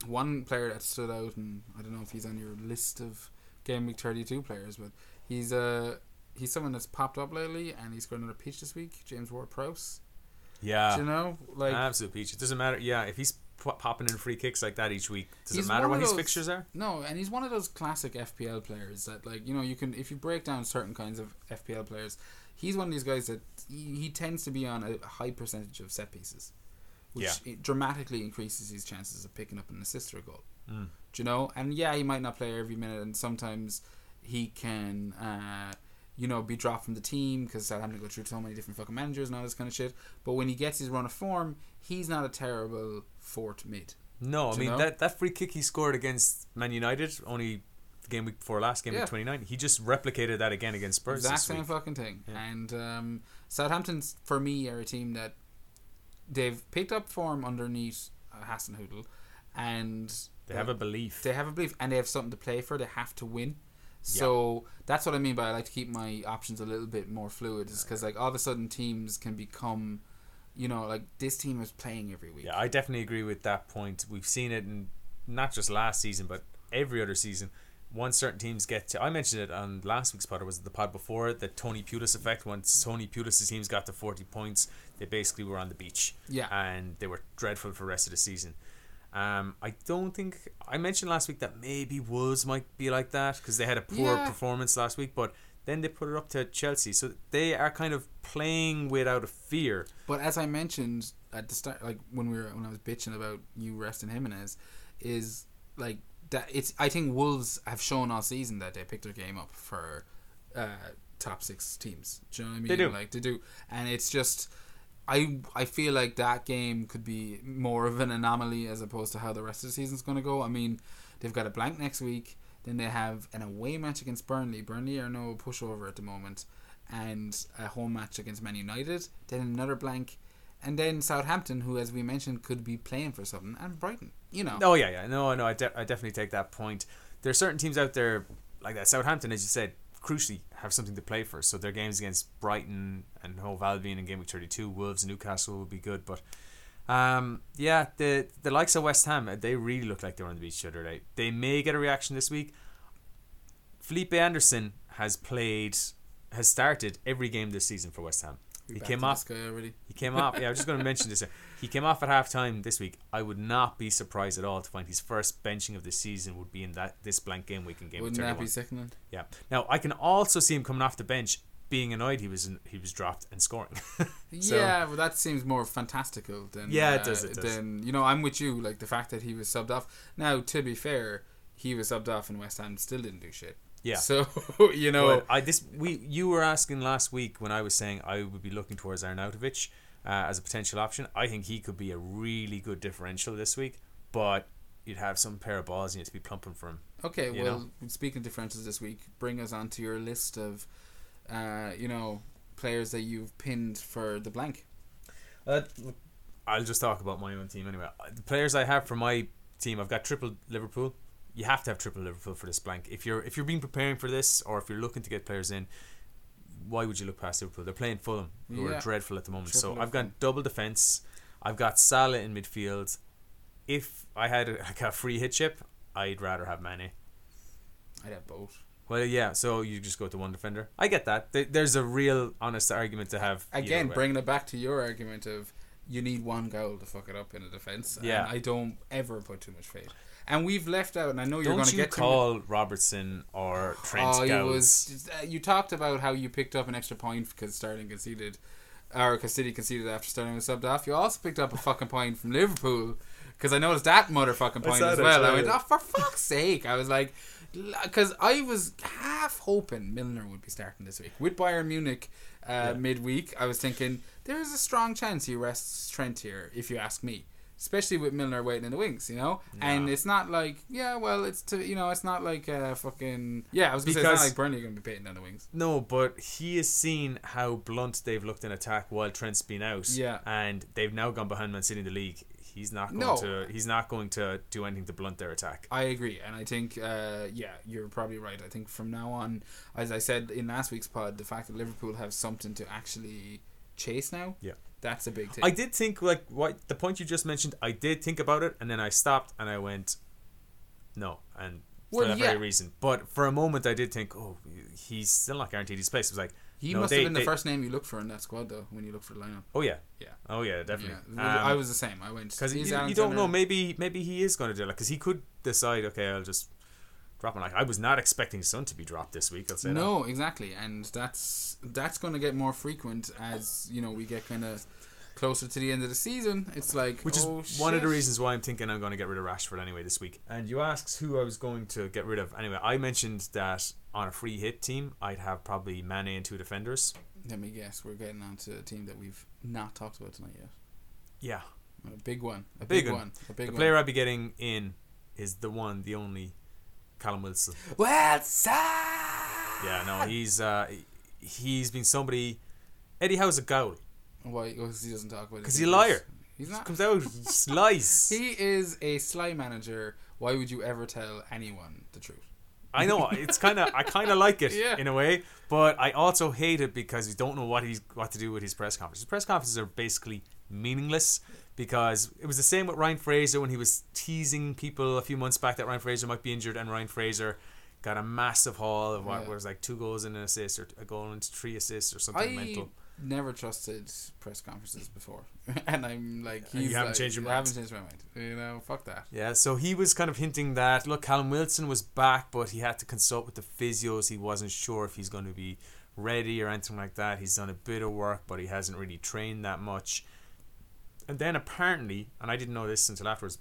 one player that stood out, and I don't know if he's on your list of game week thirty two players, but he's uh he's someone that's popped up lately, and he's got another peach this week. James Ward-Prowse. yeah, Do you know? Like absolute peach. It doesn't matter. Yeah, if he's popping in free kicks like that each week, does He's it matter what of his fixtures are? no, and he's one of those classic FPL players that like you know you can if you break down certain kinds of FPL players, he's one of these guys that he, he tends to be on a high percentage of set pieces, which Yeah. it dramatically increases his chances of picking up an assist or a goal. Mm. Do you know? And yeah, he might not play every minute, and sometimes he can, uh, you know, be dropped from the team because Southampton go through so many different fucking managers and all this kind of shit. But when he gets his run of form, he's not a terrible fourth mid. No, I mean know? that that free kick he scored against Man United only the game week before last game Yeah. week 29. He just replicated that again against Spurs exact same week. fucking thing. Yeah. And um, Southampton's for me are a team that they've picked up form underneath uh, Hasenhüttl, and They have a belief. they have a belief and they have something to play for. They have to win. So that's what I mean by I like to keep my options a little bit more fluid, is because like all of a sudden teams can become, you know, like this team is playing every week. Yeah, I definitely agree with that point. We've seen it in not just last season, but every other season. Once certain teams get to, I mentioned it on last week's pod, or was it the pod before? The Tony Pulis effect. Once Tony Pulis' teams got to 40 points, they basically were on the beach. Yeah. And they were dreadful for the rest of the season. Um, I don't think, I mentioned last week that maybe Wolves might be like that because they had a poor Yeah. performance last week, but Then they put it up to Chelsea. So they are kind of playing without a fear. But as I mentioned at the start, like when we were when I was bitching about you resting Jimenez, is like that. It's I think Wolves have shown all season that they picked their game up for uh, top six teams. Do you know what I mean? They do. Like they do, and it's just. I, I feel like that game could be more of an anomaly as opposed to how the rest of the season's going to go. I mean, they've got a blank next week. Then they have an away match against Burnley. Burnley are no pushover at the moment, and a home match against Man United. Then another blank, and then Southampton, who, as we mentioned, could be playing for something, and Brighton. You know. Oh yeah, yeah. No, no. I, de- I definitely take that point. There are certain teams out there like that. Southampton, as you said, crucially have something to play for. So their games against Brighton and Hove Albion in game week thirty two, Wolves, and Newcastle would be good. But um, yeah, the the likes of West Ham, they really look like they're on the beach the other day. They may get a reaction this week. Felipe Anderson has played, has started every game this season for West Ham. We He came off. already. He came off. Yeah, I was just going to mention this. He came off at half time this week. I would not be surprised at all to find his first benching of the season would be in that this blank game week in game Wouldn't that 31. be sickening? Yeah. Now I can also see him coming off the bench, being annoyed he was in, he was dropped and scoring. So- yeah, well, that seems more fantastical than Yeah, it uh, does, it does. Than you know, I'm with you. Like the fact that he was subbed off. Now, to be fair, he was subbed off, and West Ham still didn't do shit. Yeah. So you know, But I this we you were asking last week when I was saying I would be looking towards Arnautovic uh, as a potential option. I think he could be a really good differential this week, but you'd have some pair of balls you need to be plumping for him. okay. Well, speaking of differences this week, bring us onto your list of, uh, you know, players that you've pinned for the blank. Uh, I'll just talk about my own team anyway. The players I have for my team, I've got triple Liverpool. You have to have triple Liverpool for this blank. If you're if you're being preparing for this, or if you're looking to get players in, why would you look past Liverpool? They're playing Fulham, who Yeah. are dreadful at the moment. so Triple I've got double defense. I've got Salah in midfield. If I had a, like a free hit chip, I'd rather have Mane. I'd have both. Well, yeah. So you just go with the one defender. I get that. There's a real honest argument to have. Again, bringing it back to your argument of you need one goal to fuck it up in a defense. Yeah. I don't ever put too much faith. And we've left out, and I know you're going to you get to call Robertson or Trent Oh, Gowles? was uh, you talked about how you picked up an extra point because Sterling conceded, or because City conceded after Sterling was subbed off. You also picked up a fucking point from Liverpool because I noticed that motherfucking point as well. I went, oh for fuck's sake! I was like, because I was half hoping Milner would be starting this week with Bayern Munich uh, Yeah. midweek. I was thinking there is a strong chance he rests Trent here, if you ask me. Especially with Milner waiting in the wings, you know, and it's not like yeah, well, it's to you know, it's not like uh, fucking yeah. I was gonna say it's Because- not like Burnley gonna be beating down the wings. No, but he has seen how blunt they've looked in attack while Trent's been out. Yeah. And they've now gone behind Man City in the league. He's not going No. to he's not going to do anything to blunt their attack. I agree, and I think uh, yeah, you're probably right. I think from now on, as I said in last week's pod, the fact that Liverpool have something to actually chase now, Yeah. that's a big thing. I did think like what the point you just mentioned, I did think about it and then I stopped and I went no and for that yeah. very reason. But for a moment I did think, oh, he's still not guaranteed his place. It was like he no, must they- have been the first name you looked for in that squad, though, when you look for the lineup. Oh yeah. Yeah. Oh yeah, definitely. Yeah. I Um, was the same. I went Because you, you don't know. Maybe maybe he is going to do it. Because he could decide. Okay, I'll just drop him. Like I was not expecting Son to be dropped this week. I'll say that. No, exactly, and that's that's going to get more frequent as you know we get kind of closer to the end of the season. It's like Which is oh, one of the reasons why I'm thinking I'm going to get rid of Rashford anyway this week. And you asked who I was going to get rid of. Anyway, I mentioned that on a free hit team, I'd have probably Mane and two defenders. Let me guess. We're getting on to a team that we've not talked about tonight yet. Yeah. A big one. A big big, one. one. A big The one. player I'd be getting in is the one, the only Callum Wilson. Well, sir. Yeah, no, he's uh, he's been somebody. Eddie Howe's a goal. Why? Because he doesn't talk about it. Because he's a liar. He's not. Comes out, he lies. He is a sly manager. Why would you ever tell anyone the truth? I know it's kind of I kind of like it Yeah. in a way, but I also hate it because you don't know what he's what to do with his press conferences. His press conferences are basically meaningless because it was the same with Ryan Fraser when he was teasing people a few months back that Ryan Fraser might be injured, and Ryan Fraser got a massive haul of what Yeah. was like two goals and an assist or a goal and three assists or something I mental. Never trusted press conferences before, and I'm like, he's you haven't like, changed your I haven't changed my mind. You know, fuck that. Yeah, so he was kind of hinting that look, Callum Wilson was back, but he had to consult with the physios. He wasn't sure if he's going to be ready or anything like that. He's done a bit of work, but he hasn't really trained that much. And then apparently, and I didn't know this until afterwards,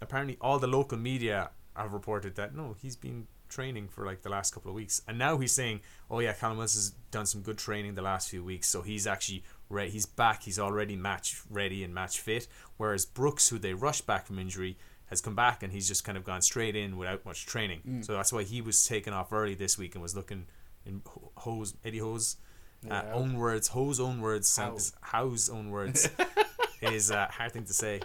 apparently all the local media have reported that no, he's been training for like the last couple of weeks, and now he's saying, oh yeah, Callum has done some good training the last few weeks, so he's actually ready. He's back. He's already match ready and match fit. Whereas Brooks, who they rushed back from injury, has come back and he's just kind of gone straight in without much training. So that's why he was taken off early this week and was looking in Ho- Ho's Eddie Ho's uh, own words. Ho's own words. How. Howe's own words is a hard thing to say.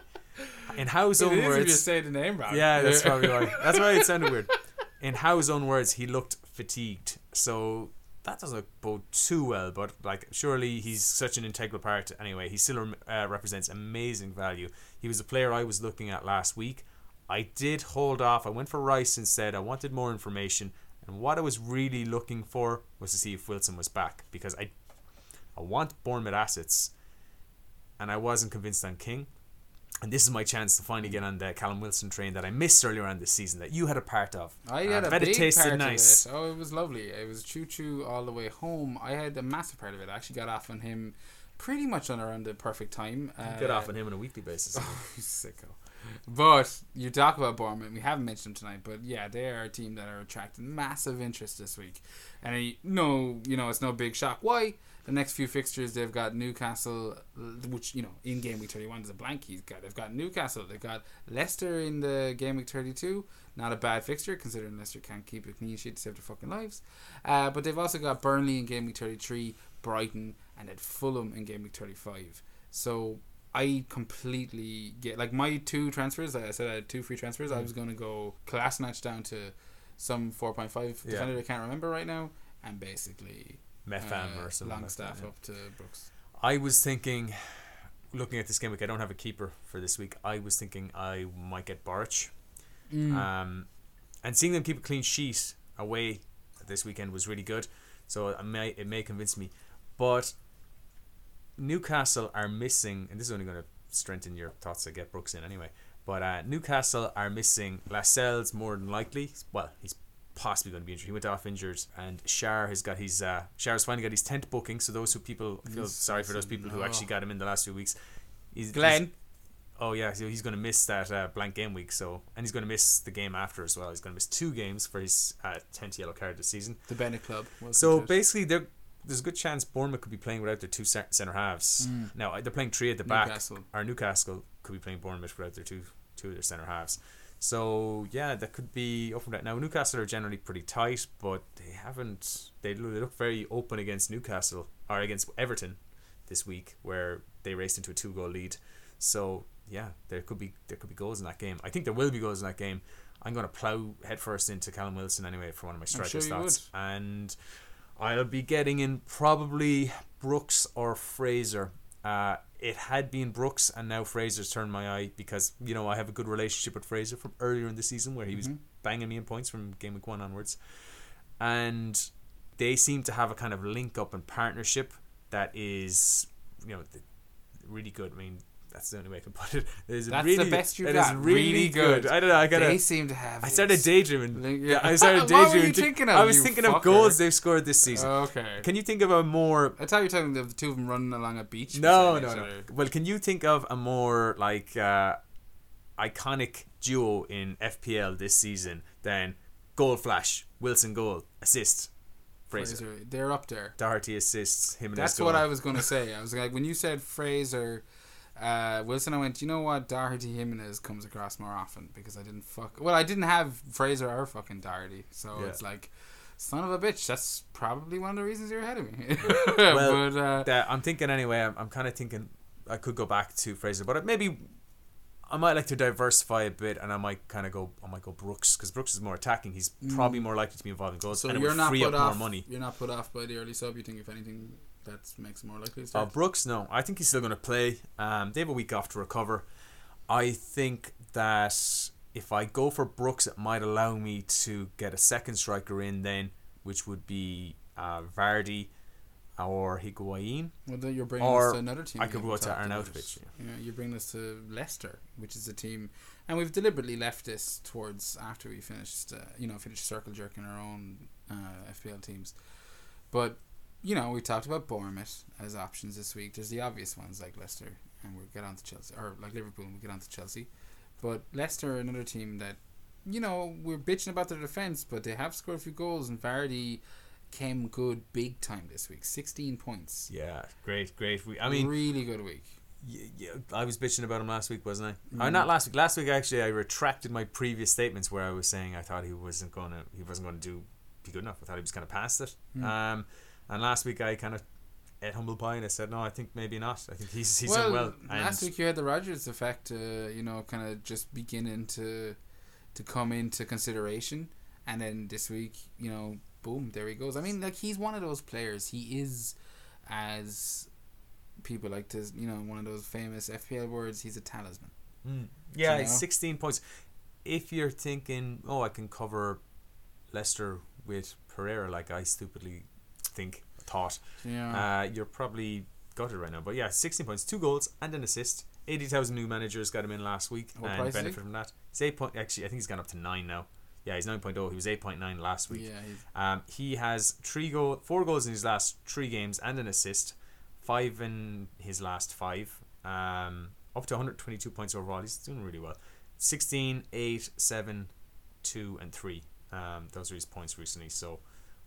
In Howe's It own if you words, say the name wrong. yeah, that's probably why. That's why it sounded weird. In Howe's own words, he looked fatigued. So that doesn't bode too well. But like, surely he's such an integral part. Anyway, he still uh, represents amazing value. He was a player I was looking at last week. I did hold off. I went for Rice instead. I wanted more information, and what I was really looking for was to see if Wilson was back because I, I want Bournemouth assets, and I wasn't convinced on King. And this is my chance to finally get on the Callum Wilson train that I missed earlier on this season that you had a part of. I Uh, had a bet it big tasted part nice. of it. Oh, it was lovely. It was choo choo all the way home. I had a massive part of it. I actually got off on him pretty much on around the perfect time. Uh, Get off on him on a weekly basis. He's sicko. But you talk about Bournemouth. We haven't mentioned them tonight, but yeah, they are a team that are attracting massive interest this week. And I, no, you know, it's no big shock. Why? The next few fixtures, they've got Newcastle, which you know, in game week thirty one is a blank. He's got. They've got Newcastle. They've got Leicester in the game week thirty two. Not a bad fixture considering Leicester can't keep a clean sheet to save their fucking lives. Uh, but they've also got Burnley in game week thirty three, Brighton, and then Fulham in game week thirty five. So I completely get like my two transfers. Like I said I had two free transfers. I was going to go class match down to some four point five Yeah. defender I can't remember right now, and basically Metham uh, or something. like Longstaff that, up to Brooks. I was thinking, looking at this game week, I don't have a keeper for this week. I was thinking I might get Boruc. Mm. Um, and seeing them keep a clean sheet away this weekend was really good. So it may it may convince me, but Newcastle are missing, and this is only going to strengthen your thoughts to get Brooks in anyway. But uh, Newcastle are missing Lascelles more than likely. Well, he's possibly going to be injured. He went off injured, and Schär has got his uh, Schär's finally got his tenth booking. So those who people feel sorry for those people who actually got him in the last few weeks. He's, Glenn. he's- Oh yeah, so he's going to miss that uh, blank game week. So and he's going to miss the game after as well. He's going to miss two games for his uh, tenth yellow card this season. The Bennett Club. So basically, there there's a good chance Bournemouth could be playing without their two centre halves. Mm. Now they're playing three at the back. Newcastle. Or Newcastle could be playing Bournemouth without their two two of their centre halves. So yeah, that could be up from that. Now Newcastle are generally pretty tight, but they haven't. They look, very open against Newcastle or against Everton this week, where they raced into a two goal lead. So yeah, there could be there could be goals in that game. I think there will be goals in that game. I'm going to plow headfirst into Callum Wilson anyway for one of my striker sure stats, and I'll be getting in probably Brooks or Fraser. Uh, it had been Brooks, and now Fraser's turned my eye because you know I have a good relationship with Fraser from earlier in the season where he was Mhm. banging me in points from game week one onwards, and they seem to have a kind of link up and partnership that is you know really good. I mean. That's the only way I can put it. It is That's really, the best you it is got. really, Really good. good. I don't know. I gotta. they seem to have. I started daydreaming. Yeah, I started what were daydreaming. you thinking of? I was thinking fucker? of goals they've scored this season. Okay. Can you think of a more I thought you were talking of the two of them running along a beach. no, no, no. Well, can you think of a more like uh, iconic duo in FPL this season than goal flash, Wilson goal, assist, Fraser. Fraser, they're up there. Doherty assists, him and That's what I was going to say. I was like, when you said Fraser, uh, Wilson, I went, you know what? Doherty Jimenez comes across more often because I didn't fuck. Well, I didn't have Fraser or fucking Doherty, so Yeah. it's like, son of a bitch. That's probably one of the reasons you're ahead of me. Well, but uh, That- I'm thinking anyway. I'm, I'm kind of thinking I could go back to Fraser, but maybe I might like to diversify a bit, and I might kind of go. I might go Brooks because Brooks is more attacking. He's probably more likely to be involved in goals, Mm. so and it you're would not free put up off. more money. You're not put off by the early sub. You think if anything, that makes it more likely to Uh. Brooks, no. I think he's still going to play. Um, they have a week off to recover. I think that if I go for Brooks, it might allow me to get a second striker in then, which would be uh, Vardy. or Higuain. Well, then you're bringing Or us to another team. I could go to Arnautovic, it. Yeah, you're bringing us to Leicester, which is a team, and we've deliberately left this towards after we finished, uh, you know, finished circle jerking our own uh, FPL teams. But you know, we talked about Bournemouth as options this week. There's the obvious ones like Leicester, and we'll get on to Chelsea, or like Liverpool, and we will get on to Chelsea. But Leicester, another team that, you know, we're bitching about their defense, but they have scored a few goals, and Vardy came good big time this week. 16 points. Yeah, great, great. week. I mean, really good week. Yeah, yeah, I was bitching about him last week, wasn't I? Or Mm. not last week. Last week, actually, I retracted my previous statements where I was saying I thought he wasn't gonna, he wasn't gonna do be good enough. I thought he was kind of past it. Mm. Um, and last week I kind of ate humble pie and I said, no, I think maybe not. I think he's he's well, done well. Last week you had the Rodgers effect, uh, you know, kind of just beginning to to come into consideration, and then this week, you know, boom, there he goes. I mean, like he's one of those players. He is, as people like to, you know, one of those famous FPL words. He's a talisman. Mm. Yeah, you know? 16 16 points. If you're thinking, oh, I can cover Leicester with Pereira, like I stupidly think, thought, Yeah. uh, you're probably got it right now. But yeah, 16 points, two goals, and an assist. 80,000 new managers got him in last week What and price is he? benefit from that. He's 8 point, actually, I think he's gone up to 9 now. Yeah, he's 9.0. He was 8.9 last week. yeah. Um, he has three goal, four goals in his last three games and an assist, five in his last five. Um, up to 122 points overall. He's doing really well. 16, 8, 7, 2, and 3. Um, those are his points recently. So,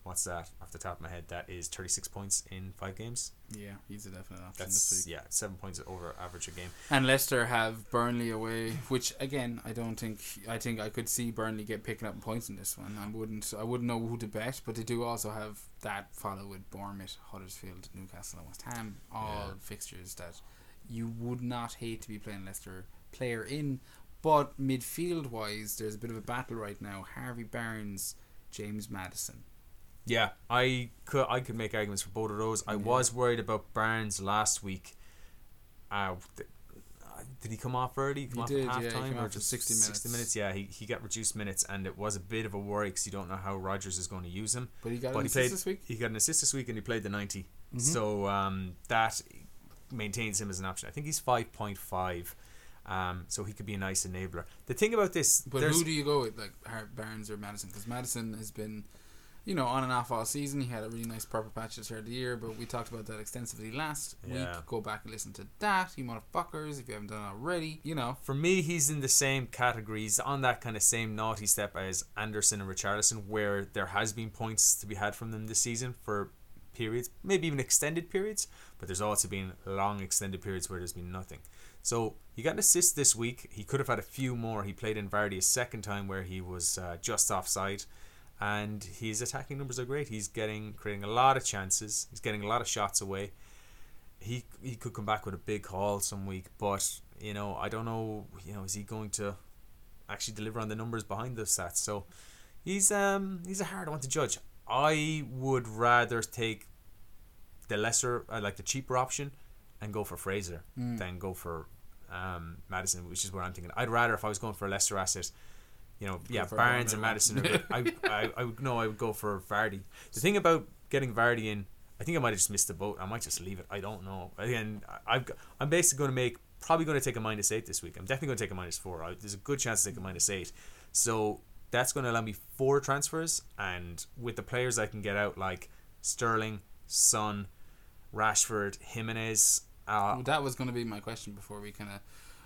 what's uh, that off the top of my head? That is 36 points in five games. yeah, he's a definite option this week. yeah, seven points over average a game. And Leicester have Burnley away, which again I don't think I think I could see Burnley get picking up points in this one. I wouldn't I wouldn't know who to bet, but they do also have that follow with Bournemouth, Huddersfield, Newcastle, and West Ham, all Yeah. fixtures that you would not hate to be playing Leicester player in. But midfield wise, there's a bit of a battle right now. Harvey Barnes, James Maddison. Yeah, I could I could make arguments for both of those. I Yeah. was worried about Barnes last week. Uh, th- uh, did he come off early? Come He off did, at yeah, he halftime or just 60 60 minutes. minutes? Yeah, he, he got reduced minutes, and it was a bit of a worry because you don't know how Rodgers is going to use him. But he got But an he assist played this week. He got an assist this week, and he played the 90. Mhm. So um, that maintains him as an option. I think he's five point five. Um, so he could be a nice enabler. The thing about this, But who do you go with, like Barnes or Maddison? Because Maddison has been, you know, on and off all season. He had a really nice purple patch at the start of the year, but we talked about that extensively last Yeah. week. Go back and listen to that, you motherfuckers, if you haven't done it already. You know, For me, he's in the same categories, on that kind of same naughty step as Anderson and Richarlison, where there has been points to be had from them this season for periods, maybe even extended periods, but there's also been long extended periods where there's been nothing. So he got an assist this week. He could have had a few more. He played in Vardy a second time where he was uh, just offside, and his attacking numbers are great. He's getting creating a lot of chances. He's getting a lot of shots away. He he could come back with a big haul some week, but you know I don't know. You know is he going to actually deliver on the numbers behind those stats? So he's um he's a hard one to judge. I would rather take the lesser, uh, like the cheaper option, and go for Fraser Mm. than go for um, Maddison, which is where I'm thinking. I'd rather if I was going for a lesser asset, you know, yeah, Barnes and Maddison. Are, I, I, I would no, I would go for Vardy. The thing about getting Vardy in, I think I might have just missed the boat. I might just leave it. I don't know. Again, I've got- I'm basically going to make probably going to take a minus eight this week. I'm definitely going to take a minus four. I, there's a good chance to take a minus eight. So that's going to allow me four transfers, and with the players I can get out like Sterling, Son, Rashford, Jimenez. Uh, Well, that was going to be my question before we kind of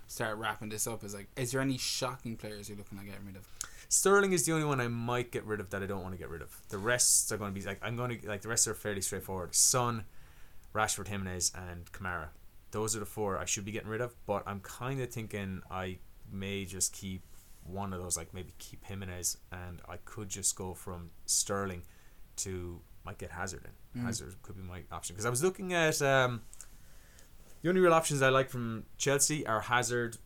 start wrapping this up. Is like, is there any shocking players you're looking at getting rid of? Sterling is the only one I might get rid of that I don't want to get rid of. The rest are going to be like I'm going to like the rest are fairly straightforward. Son, Rashford, Jimenez, and Kamara. Those are the four I should be getting rid of. But I'm kind of thinking I may just keep one of those. Like maybe keep Jimenez, and I could just go from Sterling to might get Hazard in. Mm. Hazard could be my option because I was looking at um, the only real options I like from Chelsea are Hazard,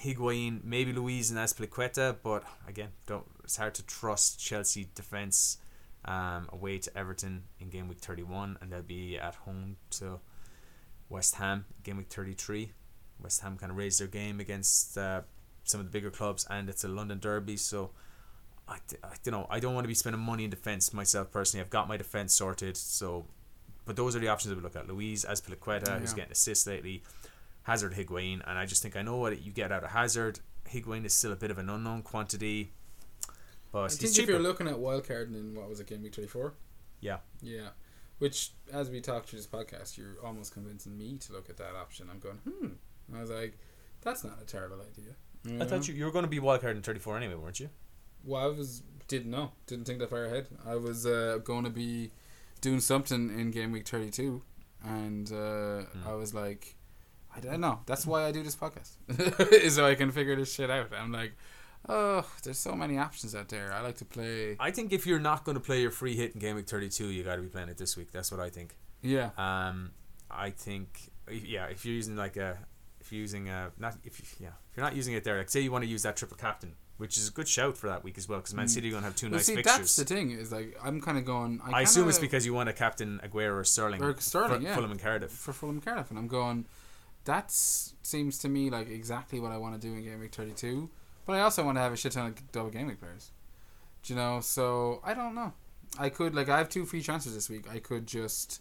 Higuain, maybe Luiz and Azpilicueta, but again, don't. It's hard to trust Chelsea defense um, away to Everton in game week thirty one, and they'll be at home to West Ham game week thirty three. West Ham kind of raised their game against uh, some of the bigger clubs, and it's a London derby, so. I, I don't know. I don't want to be spending money in defense myself personally. I've got my defense sorted, so but those are the options that we look at. Louise Azpilicueta, who's getting assists lately, Hazard, Higuain, and I just think I know what you get out of Hazard. Higuain is still a bit of an unknown quantity, but I think if you're looking at wildcarding in what was it, game week twenty four? Yeah. Yeah. Which, as we talk through this podcast, you're almost convincing me to look at that option. I'm going, hmm. And I was like, that's not a terrible idea. I thought you, you were going to be wildcard in 34 anyway, weren't you? Well, I was didn't know, didn't think that far ahead. I was uh, going to be doing something in game week thirty two, and uh, Hmm. I was like, I don't know. That's why I do this podcast, is so I can figure this shit out. I'm like, oh, there's so many options out there. I like to play. I think if you're not going to play your free hit in game week 32, you got to be playing it this week. That's what I think. Yeah, Um, I think yeah, if you're using like a, if you're using a not if you, yeah, if you're not using it there, like say you want to use that triple captain, which is a good shout for that week as well, because Man Mm. City are going to have two well, nice see, fixtures. that's the thing. Is like I'm kind of going. I, I assume kinda- it's because you want a captain Aguero or Sterling, Or Sterling, for yeah. Fulham and Cardiff. for Fulham and Cardiff, and I'm going. That seems to me like exactly what I want to do in game week 32. But I also want to have a shit ton of double game week players. Do you know? So I don't know. I could like I have two free transfers this week. I could just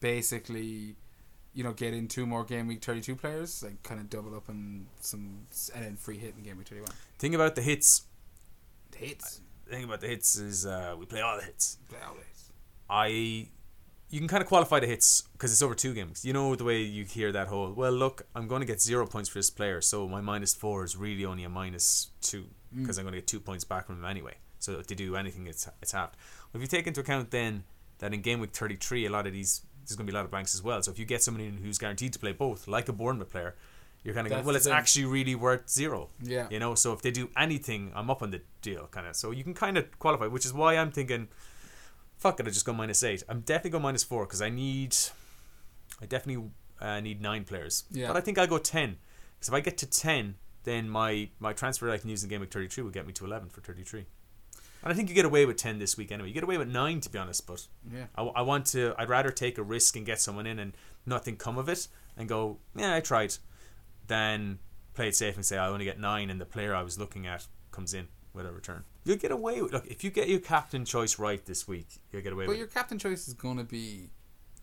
basically, you know, get in two more game week 32 players, like kind of double up on some, and then free hit in game week 31. Thing about the hits, Hits. the thing about the hits is uh, we play all the hits. Play all hits. I you can kind of qualify the hits because it's over two games. You know the way you hear that whole well, look, I'm going to get zero points for this player, so my minus four is really only a minus two Mm. because I'm going to get two points back from him anyway. So if they do anything, it's it's halved. Well, if you take into account then that in game week 33, a lot of these there's going to be a lot of blanks as well. So if you get somebody who's guaranteed to play both, like a Bournemouth player, you're kind of going, well, it's actually really worth zero. Yeah. You know, so if they do anything, I'm up on the deal, kind of. So you can kind of qualify, which is why I'm thinking, fuck it, I just go minus eight. I'm definitely going minus four because I need, I definitely uh, need nine players. Yeah. But I think I'll go ten because if I get to ten, then my my transfer that I can use in game week 33 will get me to 11 for 33. And I think you get away with 10 this week anyway. You get away with nine to be honest, but Yeah. I, I want to. I'd rather take a risk and get someone in and nothing come of it, and go, yeah, I tried, than play it safe and say I only get nine, and the player I was looking at comes in with a return. You'll get away with. Look, if you get your captain choice right this week, you'll get away with But with. your it. captain choice is going to be,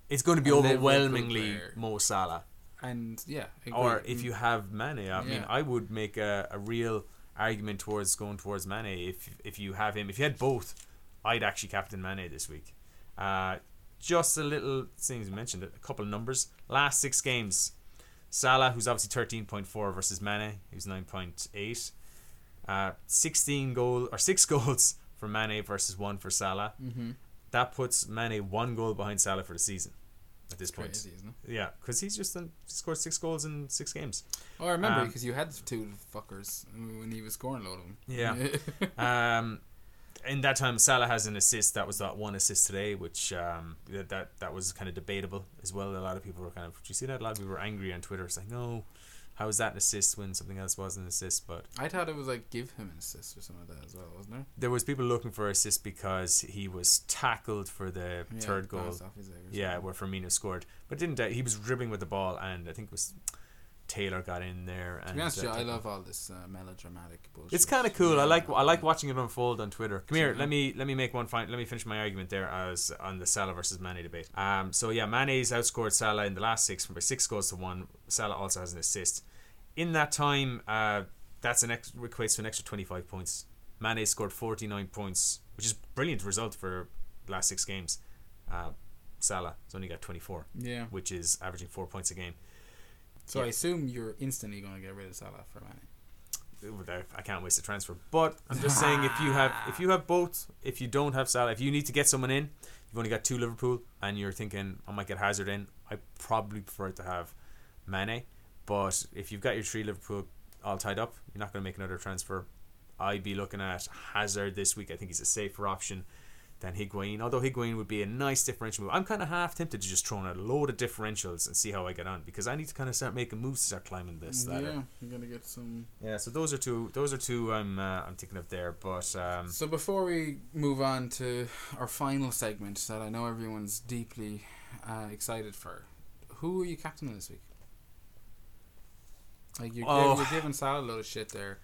It's going to be overwhelmingly. Mo Salah, and yeah. or if you have Mane. I mean, I would make a, a real argument towards going towards Mane if if you have him. If you had both, I'd actually captain Mane this week. Uh, just a little things you mentioned, a couple of numbers. Last six games, Salah, who's obviously thirteen point four versus Mane, who's nine point eight. Uh, sixteen goal or six goals for Mane versus one for Salah. Mm-hmm. That puts Mane one goal behind Salah for the season. At this point, Crazy, yeah, because he's just done, scored six goals in six games. Oh, I remember Um, because you had two fuckers when he was scoring a lot of them. Yeah. Um, in that time, Salah has an assist. That was that one assist today, which um, that, that that was kind of debatable as well. A lot of people were kind of. Do you see that? A lot of people were angry on Twitter. saying, no, how is that an assist when something else was an assist? But I thought it was like give him an assist or something like that as well, wasn't there? there was people looking for assist because he was tackled for the Yeah, third goal. bounced off his leg or Yeah, where Firmino scored, but didn't. Uh, he was dribbling with the ball, and I think it was Taylor got in there. And To be honest, uh, you, I love all this uh, melodramatic bullshit. It's kind of cool. I like I like watching it unfold on Twitter. Come here, let me let me make one fine. Let me finish my argument there as on the Salah versus Mane debate. Um, so yeah, Mane's outscored Salah in the last six by six goals to one. Salah also has an assist. In that time, uh, that's an ex- equates to an extra twenty five points. Mane scored forty nine points, which is a brilliant result for the last six games. Uh, Salah has only got twenty four, Yeah. which is averaging four points a game. So Yeah. I assume you're instantly going to get rid of Salah for Mane. I can't waste a transfer. But I'm just saying, if you have if you have both, if you don't have Salah, if you need to get someone in, you've only got two Liverpool, and you're thinking I might get Hazard in. I probably prefer to have Mane. But if you've got your three Liverpool all tied up, you're not going to make another transfer. I'd be looking at Hazard this week. I think he's a safer option than Higuain. Although Higuain would be a nice differential move. I'm kind of half tempted to just throw in a load of differentials and see how I get on because I need to kind of start making moves to start climbing this ladder. Yeah, you're going to get some. Yeah, so those are two. Those are two. I'm uh, I'm thinking of there, but um, So before we move on to our final segment that I know everyone's deeply uh, excited for, who are you captaining this week? Like you're, Oh. you're giving Salah a load of shit there.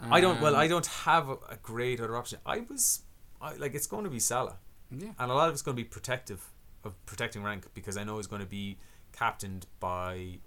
I don't. Well, Um, I don't have a, a great other option. I was, I, like, it's going to be Salah, Yeah. and a lot of it's going to be protective of protecting rank because I know he's going to be captained by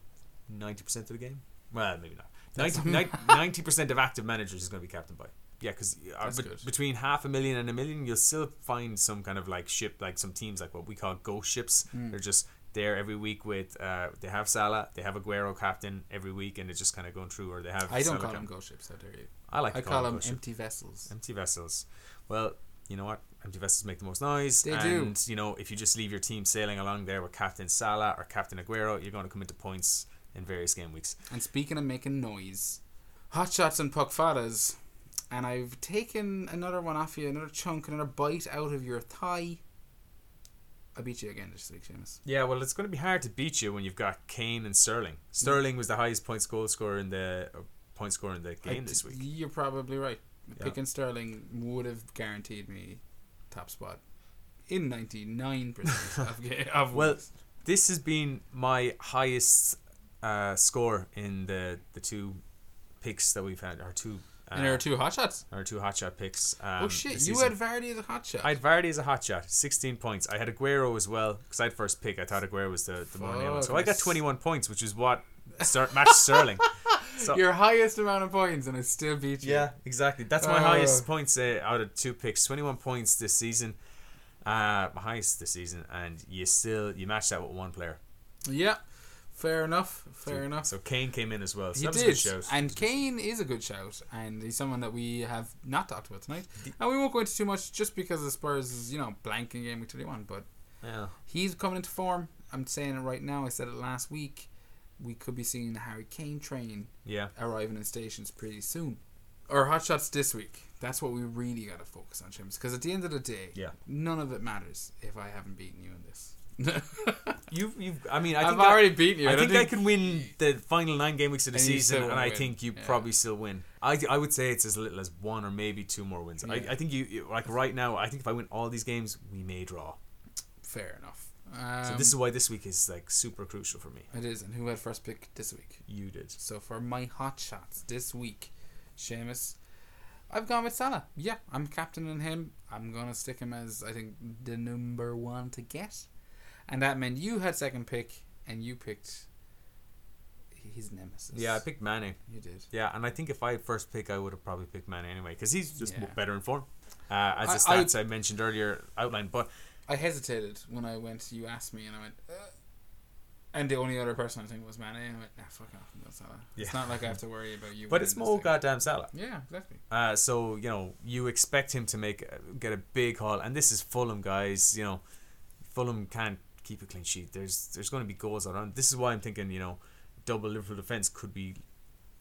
ninety percent of the game. Well, maybe not. 90 percent of active managers is going to be captained by. Yeah, because uh, good. between half a million and a million, you'll still find some kind of like ship, like some teams, like what we call ghost ships. Hmm. They're just there every week with. Uh, they have Salah, they have Aguero captain every week, and it's just kind of going through. Or they have. I don't Salah call captain. them ghost ships. How dare you? I like. I to call them ghost ship. empty vessels. Empty vessels. Well, you know what? Empty vessels make the most noise. They do. and, you know, if you just leave your team sailing along there with Captain Salah or Captain Aguero, you're going to come into points in various game weeks. And speaking of making noise, hot shots and puck fadas, and I've taken another one off you, another chunk, another bite out of your thigh. I beat you again this week, Seamus. Yeah, well, it's going to be hard to beat you when you've got Kane and Sterling. Sterling was the highest points goal scorer in the uh, point scorer in the game I- this week. You're probably right. Yeah. Picking Sterling would have guaranteed me top spot in 99% of, ga- of Well. This has been my highest uh, score in the the two picks that we've had. Our two. Uh, And there are two hot shots. Our two hot shot picks. Um, oh shit! You had Vardy as a hot shot. I had Vardy as a hot shot, 16 points. I had Aguero as well because I had first pick. I thought Aguero was the, the more nailed one. So I got 21 points, which is what matched Sterling. So, Your highest amount of points, and I still beat you. yeah, exactly. That's my Oh. highest points uh, out of two picks. 21 points this season. Uh, my highest this season, and you still you match that with one player. Yeah. Fair enough. Fair enough. So Kane came in as well. So he that was a did, good shout. and Kane is a good shout, and he's someone that we have not talked about tonight. And we won't go into too much, just because the Spurs is you know blanking game week twenty one. But Yeah. he's coming into form. I'm saying it right now. I said it last week. We could be seeing the Harry Kane train Yeah. arriving in stations pretty soon. Or hot shots this week. That's what we really got to focus on, James. Because at the end of the day, Yeah. none of it matters if I haven't beaten you in this. You've, you've. I mean, I I've think already beaten you. I don't think I can win the final nine game weeks of the And season, and I win. think you Yeah. probably still win. I, I would say it's as little as one or maybe two more wins. I, Yeah. I think you, you like right now. I think if I win all these games, we may draw. Fair enough. Um, So this is why this week is like super crucial for me. It is. And who had first pick this week? You did. So for my hot shots this week, Seamus, I've gone with Salah. Yeah, I'm captaining him. I'm gonna stick him as I think the number one to get, and that meant you had second pick and you picked his nemesis. Yeah, I picked Mane. You did. Yeah, and I think if I had first pick, I would have probably picked Mane anyway because he's just Yeah. better in form. Uh, as the I- I- stats I, mentioned earlier outlined, but I hesitated when I went. You asked me, and I went. Uh, and the only other person I think was Mane. And I went, nah, fuck off. That's Salah. It's not like I have to worry about you. but it's more goddamn Salah. Yeah, exactly. Uh, so you know you expect him to make get a big haul, and this is Fulham, guys. You know, Fulham can't keep a clean sheet. There's there's going to be goals around. This is why I'm thinking you know, double Liverpool defense could be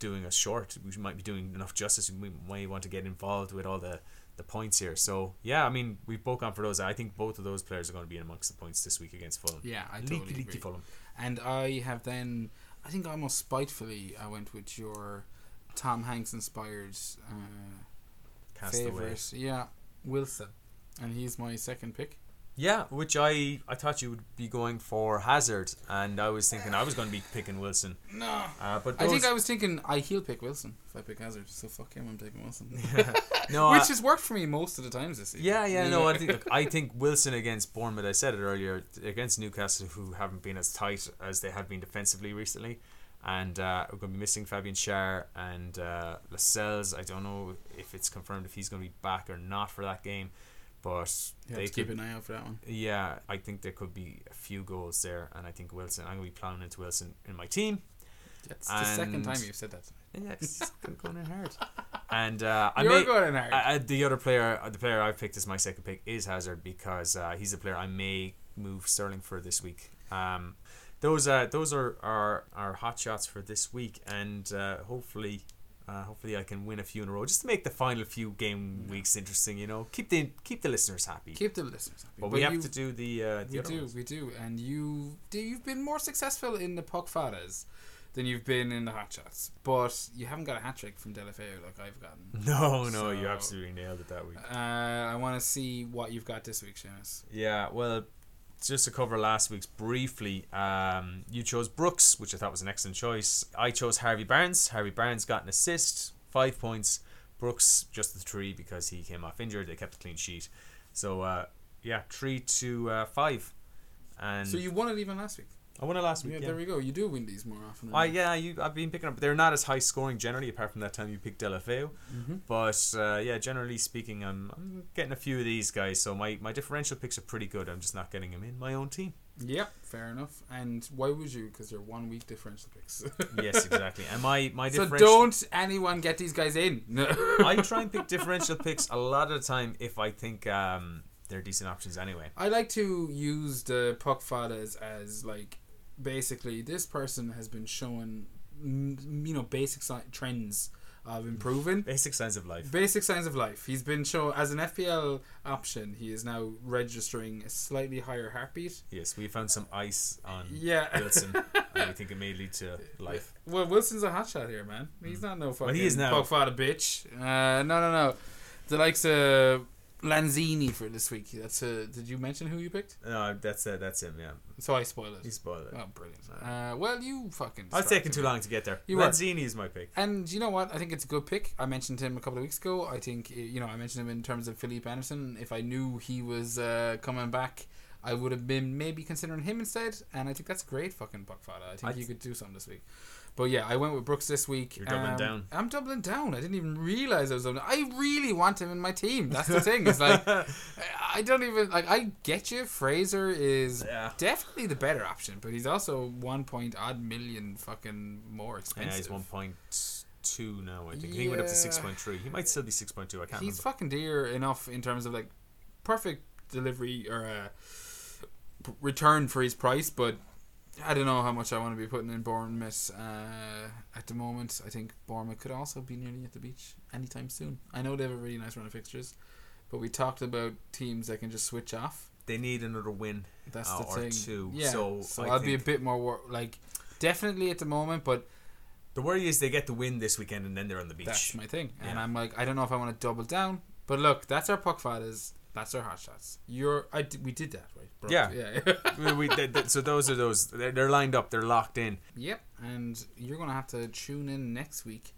doing us short. We might be doing enough justice. We might want to get involved with all the the points here. So yeah, I mean we've both gone for those. I think both of those players are going to be in amongst the points this week against Fulham. Yeah, I totally leaky agree. Fulham. And I have then, I think almost spitefully, I went with your Tom Hanks inspired uh, favorite. Yeah, Wilson, and he's my second pick. Yeah, which I I thought you would be going for Hazard, and I was thinking I was going to be picking Wilson. No, Uh, but I think I was thinking I he'll pick Wilson if I pick Hazard. So fuck him, I'm taking Wilson. Yeah. no, Which I- has worked for me most of the times this season. Yeah, yeah, no, I think look, I think Wilson against Bournemouth. I said it earlier against Newcastle, who haven't been as tight as they have been defensively recently, and uh, we're going to be missing Fabian Schär and uh, Lascelles. I don't know if it's confirmed if he's going to be back or not for that game, but you they have to keep an eye out for that one. Yeah, I think there could be a few goals there, and I think Wilson. I'm going to be plowing into Wilson in my team. That's the second time you've said that. Tonight. Yeah, it's going in hard. And uh, I You're may, going in hard. uh, the other player, uh, the player I've picked as my second pick is Hazard because uh, he's a player I may move Sterling for this week. Um, those uh, those are our, our hot shots for this week, and uh, hopefully, uh, hopefully I can win a few in a row just to make the final few game weeks interesting. You know, keep the keep the listeners happy. keep the listeners happy. but we have to do the uh, the We do, ones. we do, and you do. You've been more successful in the puck fadas than you've been in the hot shots, but you haven't got a hat trick from Deulofeu like I've gotten. No, no, you absolutely nailed it that week. Uh, I want to see what you've got this week, Seamus. Yeah, well, just to cover last week's briefly, um, you chose Brooks, which I thought was an excellent choice. I chose Harvey Barnes. Harvey Barnes got an assist, five points. Brooks just the three because he came off injured. They kept a clean sheet. So uh, yeah, three to uh, five. And So you won it even last week. I won it last week. Yeah, Yeah, there we go. You do win these more often. I, yeah, you, I've been picking up. They're not as high scoring generally, apart from that time you picked Deulofeu. Mm-hmm. But uh, yeah, generally speaking, I'm, I'm getting a few of these guys. So my, my differential picks are pretty good. I'm just not getting them in my own team. Yep, fair enough. And why would you? Because they're one week differential picks. Yes, exactly. And my my so differential. don't anyone get these guys in. No. I try and pick differential picks a lot of the time if I think um, they're decent options anyway. I like to use the puck fadas as like basically this person has been showing mm, you know basic si- trends of improving. Basic signs of life. basic signs of life. He's been shown as an FPL option he is now registering a slightly higher heartbeat. Yes, we found some ice on yeah. Wilson, and we think it may lead to life. well Wilson's a hotshot here man. He's not no fucking he is now. puck fada bitch. Uh, no no no. The likes of Lanzini for this week that's a did you mention who you picked No, that's uh, that's him. Yeah, so I spoil it he spoiled it. Oh, brilliant. Uh, well, you fucking. I was taking too long to get there. You were. Lanzini is my pick. And you know what? I think it's a good pick. I mentioned him a couple of weeks ago. I think, eh, you know, I mentioned him in terms of Felipe Anderson. If I knew he was uh, coming back, I would have been maybe considering him instead. And I think that's great fucking buck fodder. I think I you could do something this week. But yeah, I went with Brooks this week. You're doubling Um, down. I'm doubling down. I didn't even realize I was doubling. I really want him in my team. That's the thing. It's like I don't even like. I get you. Fraser is Yeah. definitely the better option, but he's also one point odd million fucking more expensive. Yeah, he's one point two now. I think he went up to six point three. He might still be six point two. I can't He's remember. fucking dear enough in terms of like perfect delivery or uh, return for his price, but I don't know how much I want to be putting in Bournemouth uh, at the moment. I think Bournemouth could also be nearly at the beach anytime soon. I know they have a really nice run of fixtures, but we talked about teams that can just switch off. They need another win. That's Uh, the thing. two. Yeah, So so, I'll be a bit more wor- like definitely at the moment, but The worry is they get the win this weekend and then they're on the beach. That's my thing. And I'm like, I don't know if I want to double down. But look, that's our puck fathers. That's our hot shots. You're, I, we did that, right? Bro? Yeah. Yeah. we, we, th- th- so those are those. They're, they're lined up. They're locked in. yep. And you're going to have to tune in next week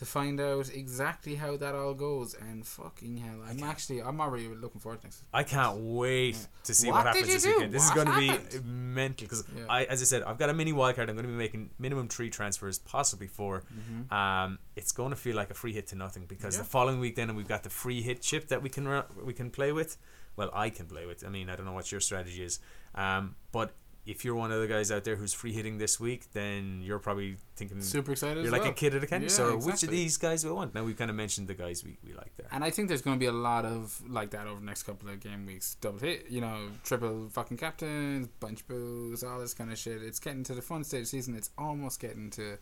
to find out exactly how that all goes. And fucking hell, I'm actually, I'm already looking forward to next I can't wait Yeah. to see What what, happens this do? weekend. This is What going to be mental because Yeah. I, as I said, I've got a mini wildcard. I'm going to be making minimum three transfers, possibly 4 Mhm. Um, it's going to feel like a free hit to nothing because Yeah. the following week then we've got the free hit chip that we can we can play with. Well, I can play with. I mean, I don't know what your strategy is, um, but if you're one of the guys out there who's free hitting this week, then you're probably thinking Super excited you're like well. a kid at a candy Yeah, store. Which of these guys do I want? Now we've kind of mentioned the guys we, we like there. And I think there's going to be a lot of like that over the next couple of game weeks. Double hit, you know, triple fucking captains, bench boosts, all this kind of shit. It's getting to the fun stage of season. It's almost getting to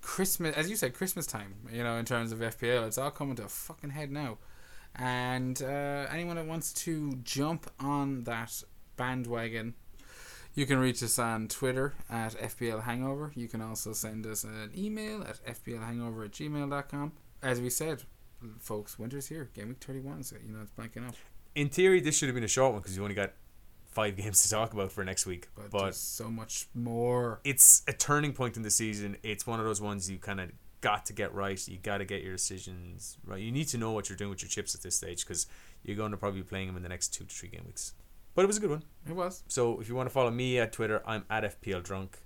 Christmas, as you said, Christmas time. You know, in terms of FPL, it's all coming to a fucking head now. And uh, anyone that wants to jump on that bandwagon, you can reach us on Twitter at FPL Hangover. You can also send us an email at FPLHangover at gmail.com. As we said, folks, winter's here. Game week 31, so you know it's blanking up. In theory, this should have been a short one because you only got five games to talk about for next week. But, But, so much more. it's a turning point in the season. It's one of those ones you kind of got to get right. You got to get your decisions right. You need to know what you're doing with your chips at this stage because you're going to probably be playing them in the next two to three game weeks. But it was a good one. It was. So if you want to follow me at Twitter, I'm at FPL Drunk.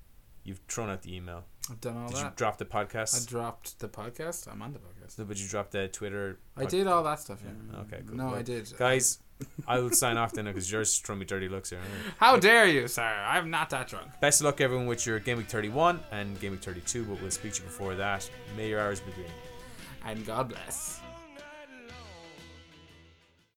You've thrown out the email. I've done all that. Did you drop the podcast? I dropped the podcast. I'm on the podcast. No, but you dropped the Twitter. I did all that stuff. Yeah. Yeah, okay, cool. No, I did. Guys, I will sign off then because yours throwing me dirty looks here. How dare you, sir? I'm not that drunk. Best of luck, everyone, with your Game Week 31 and Game Week 32, but we'll speak to you before that. May your arrows be green. And God bless.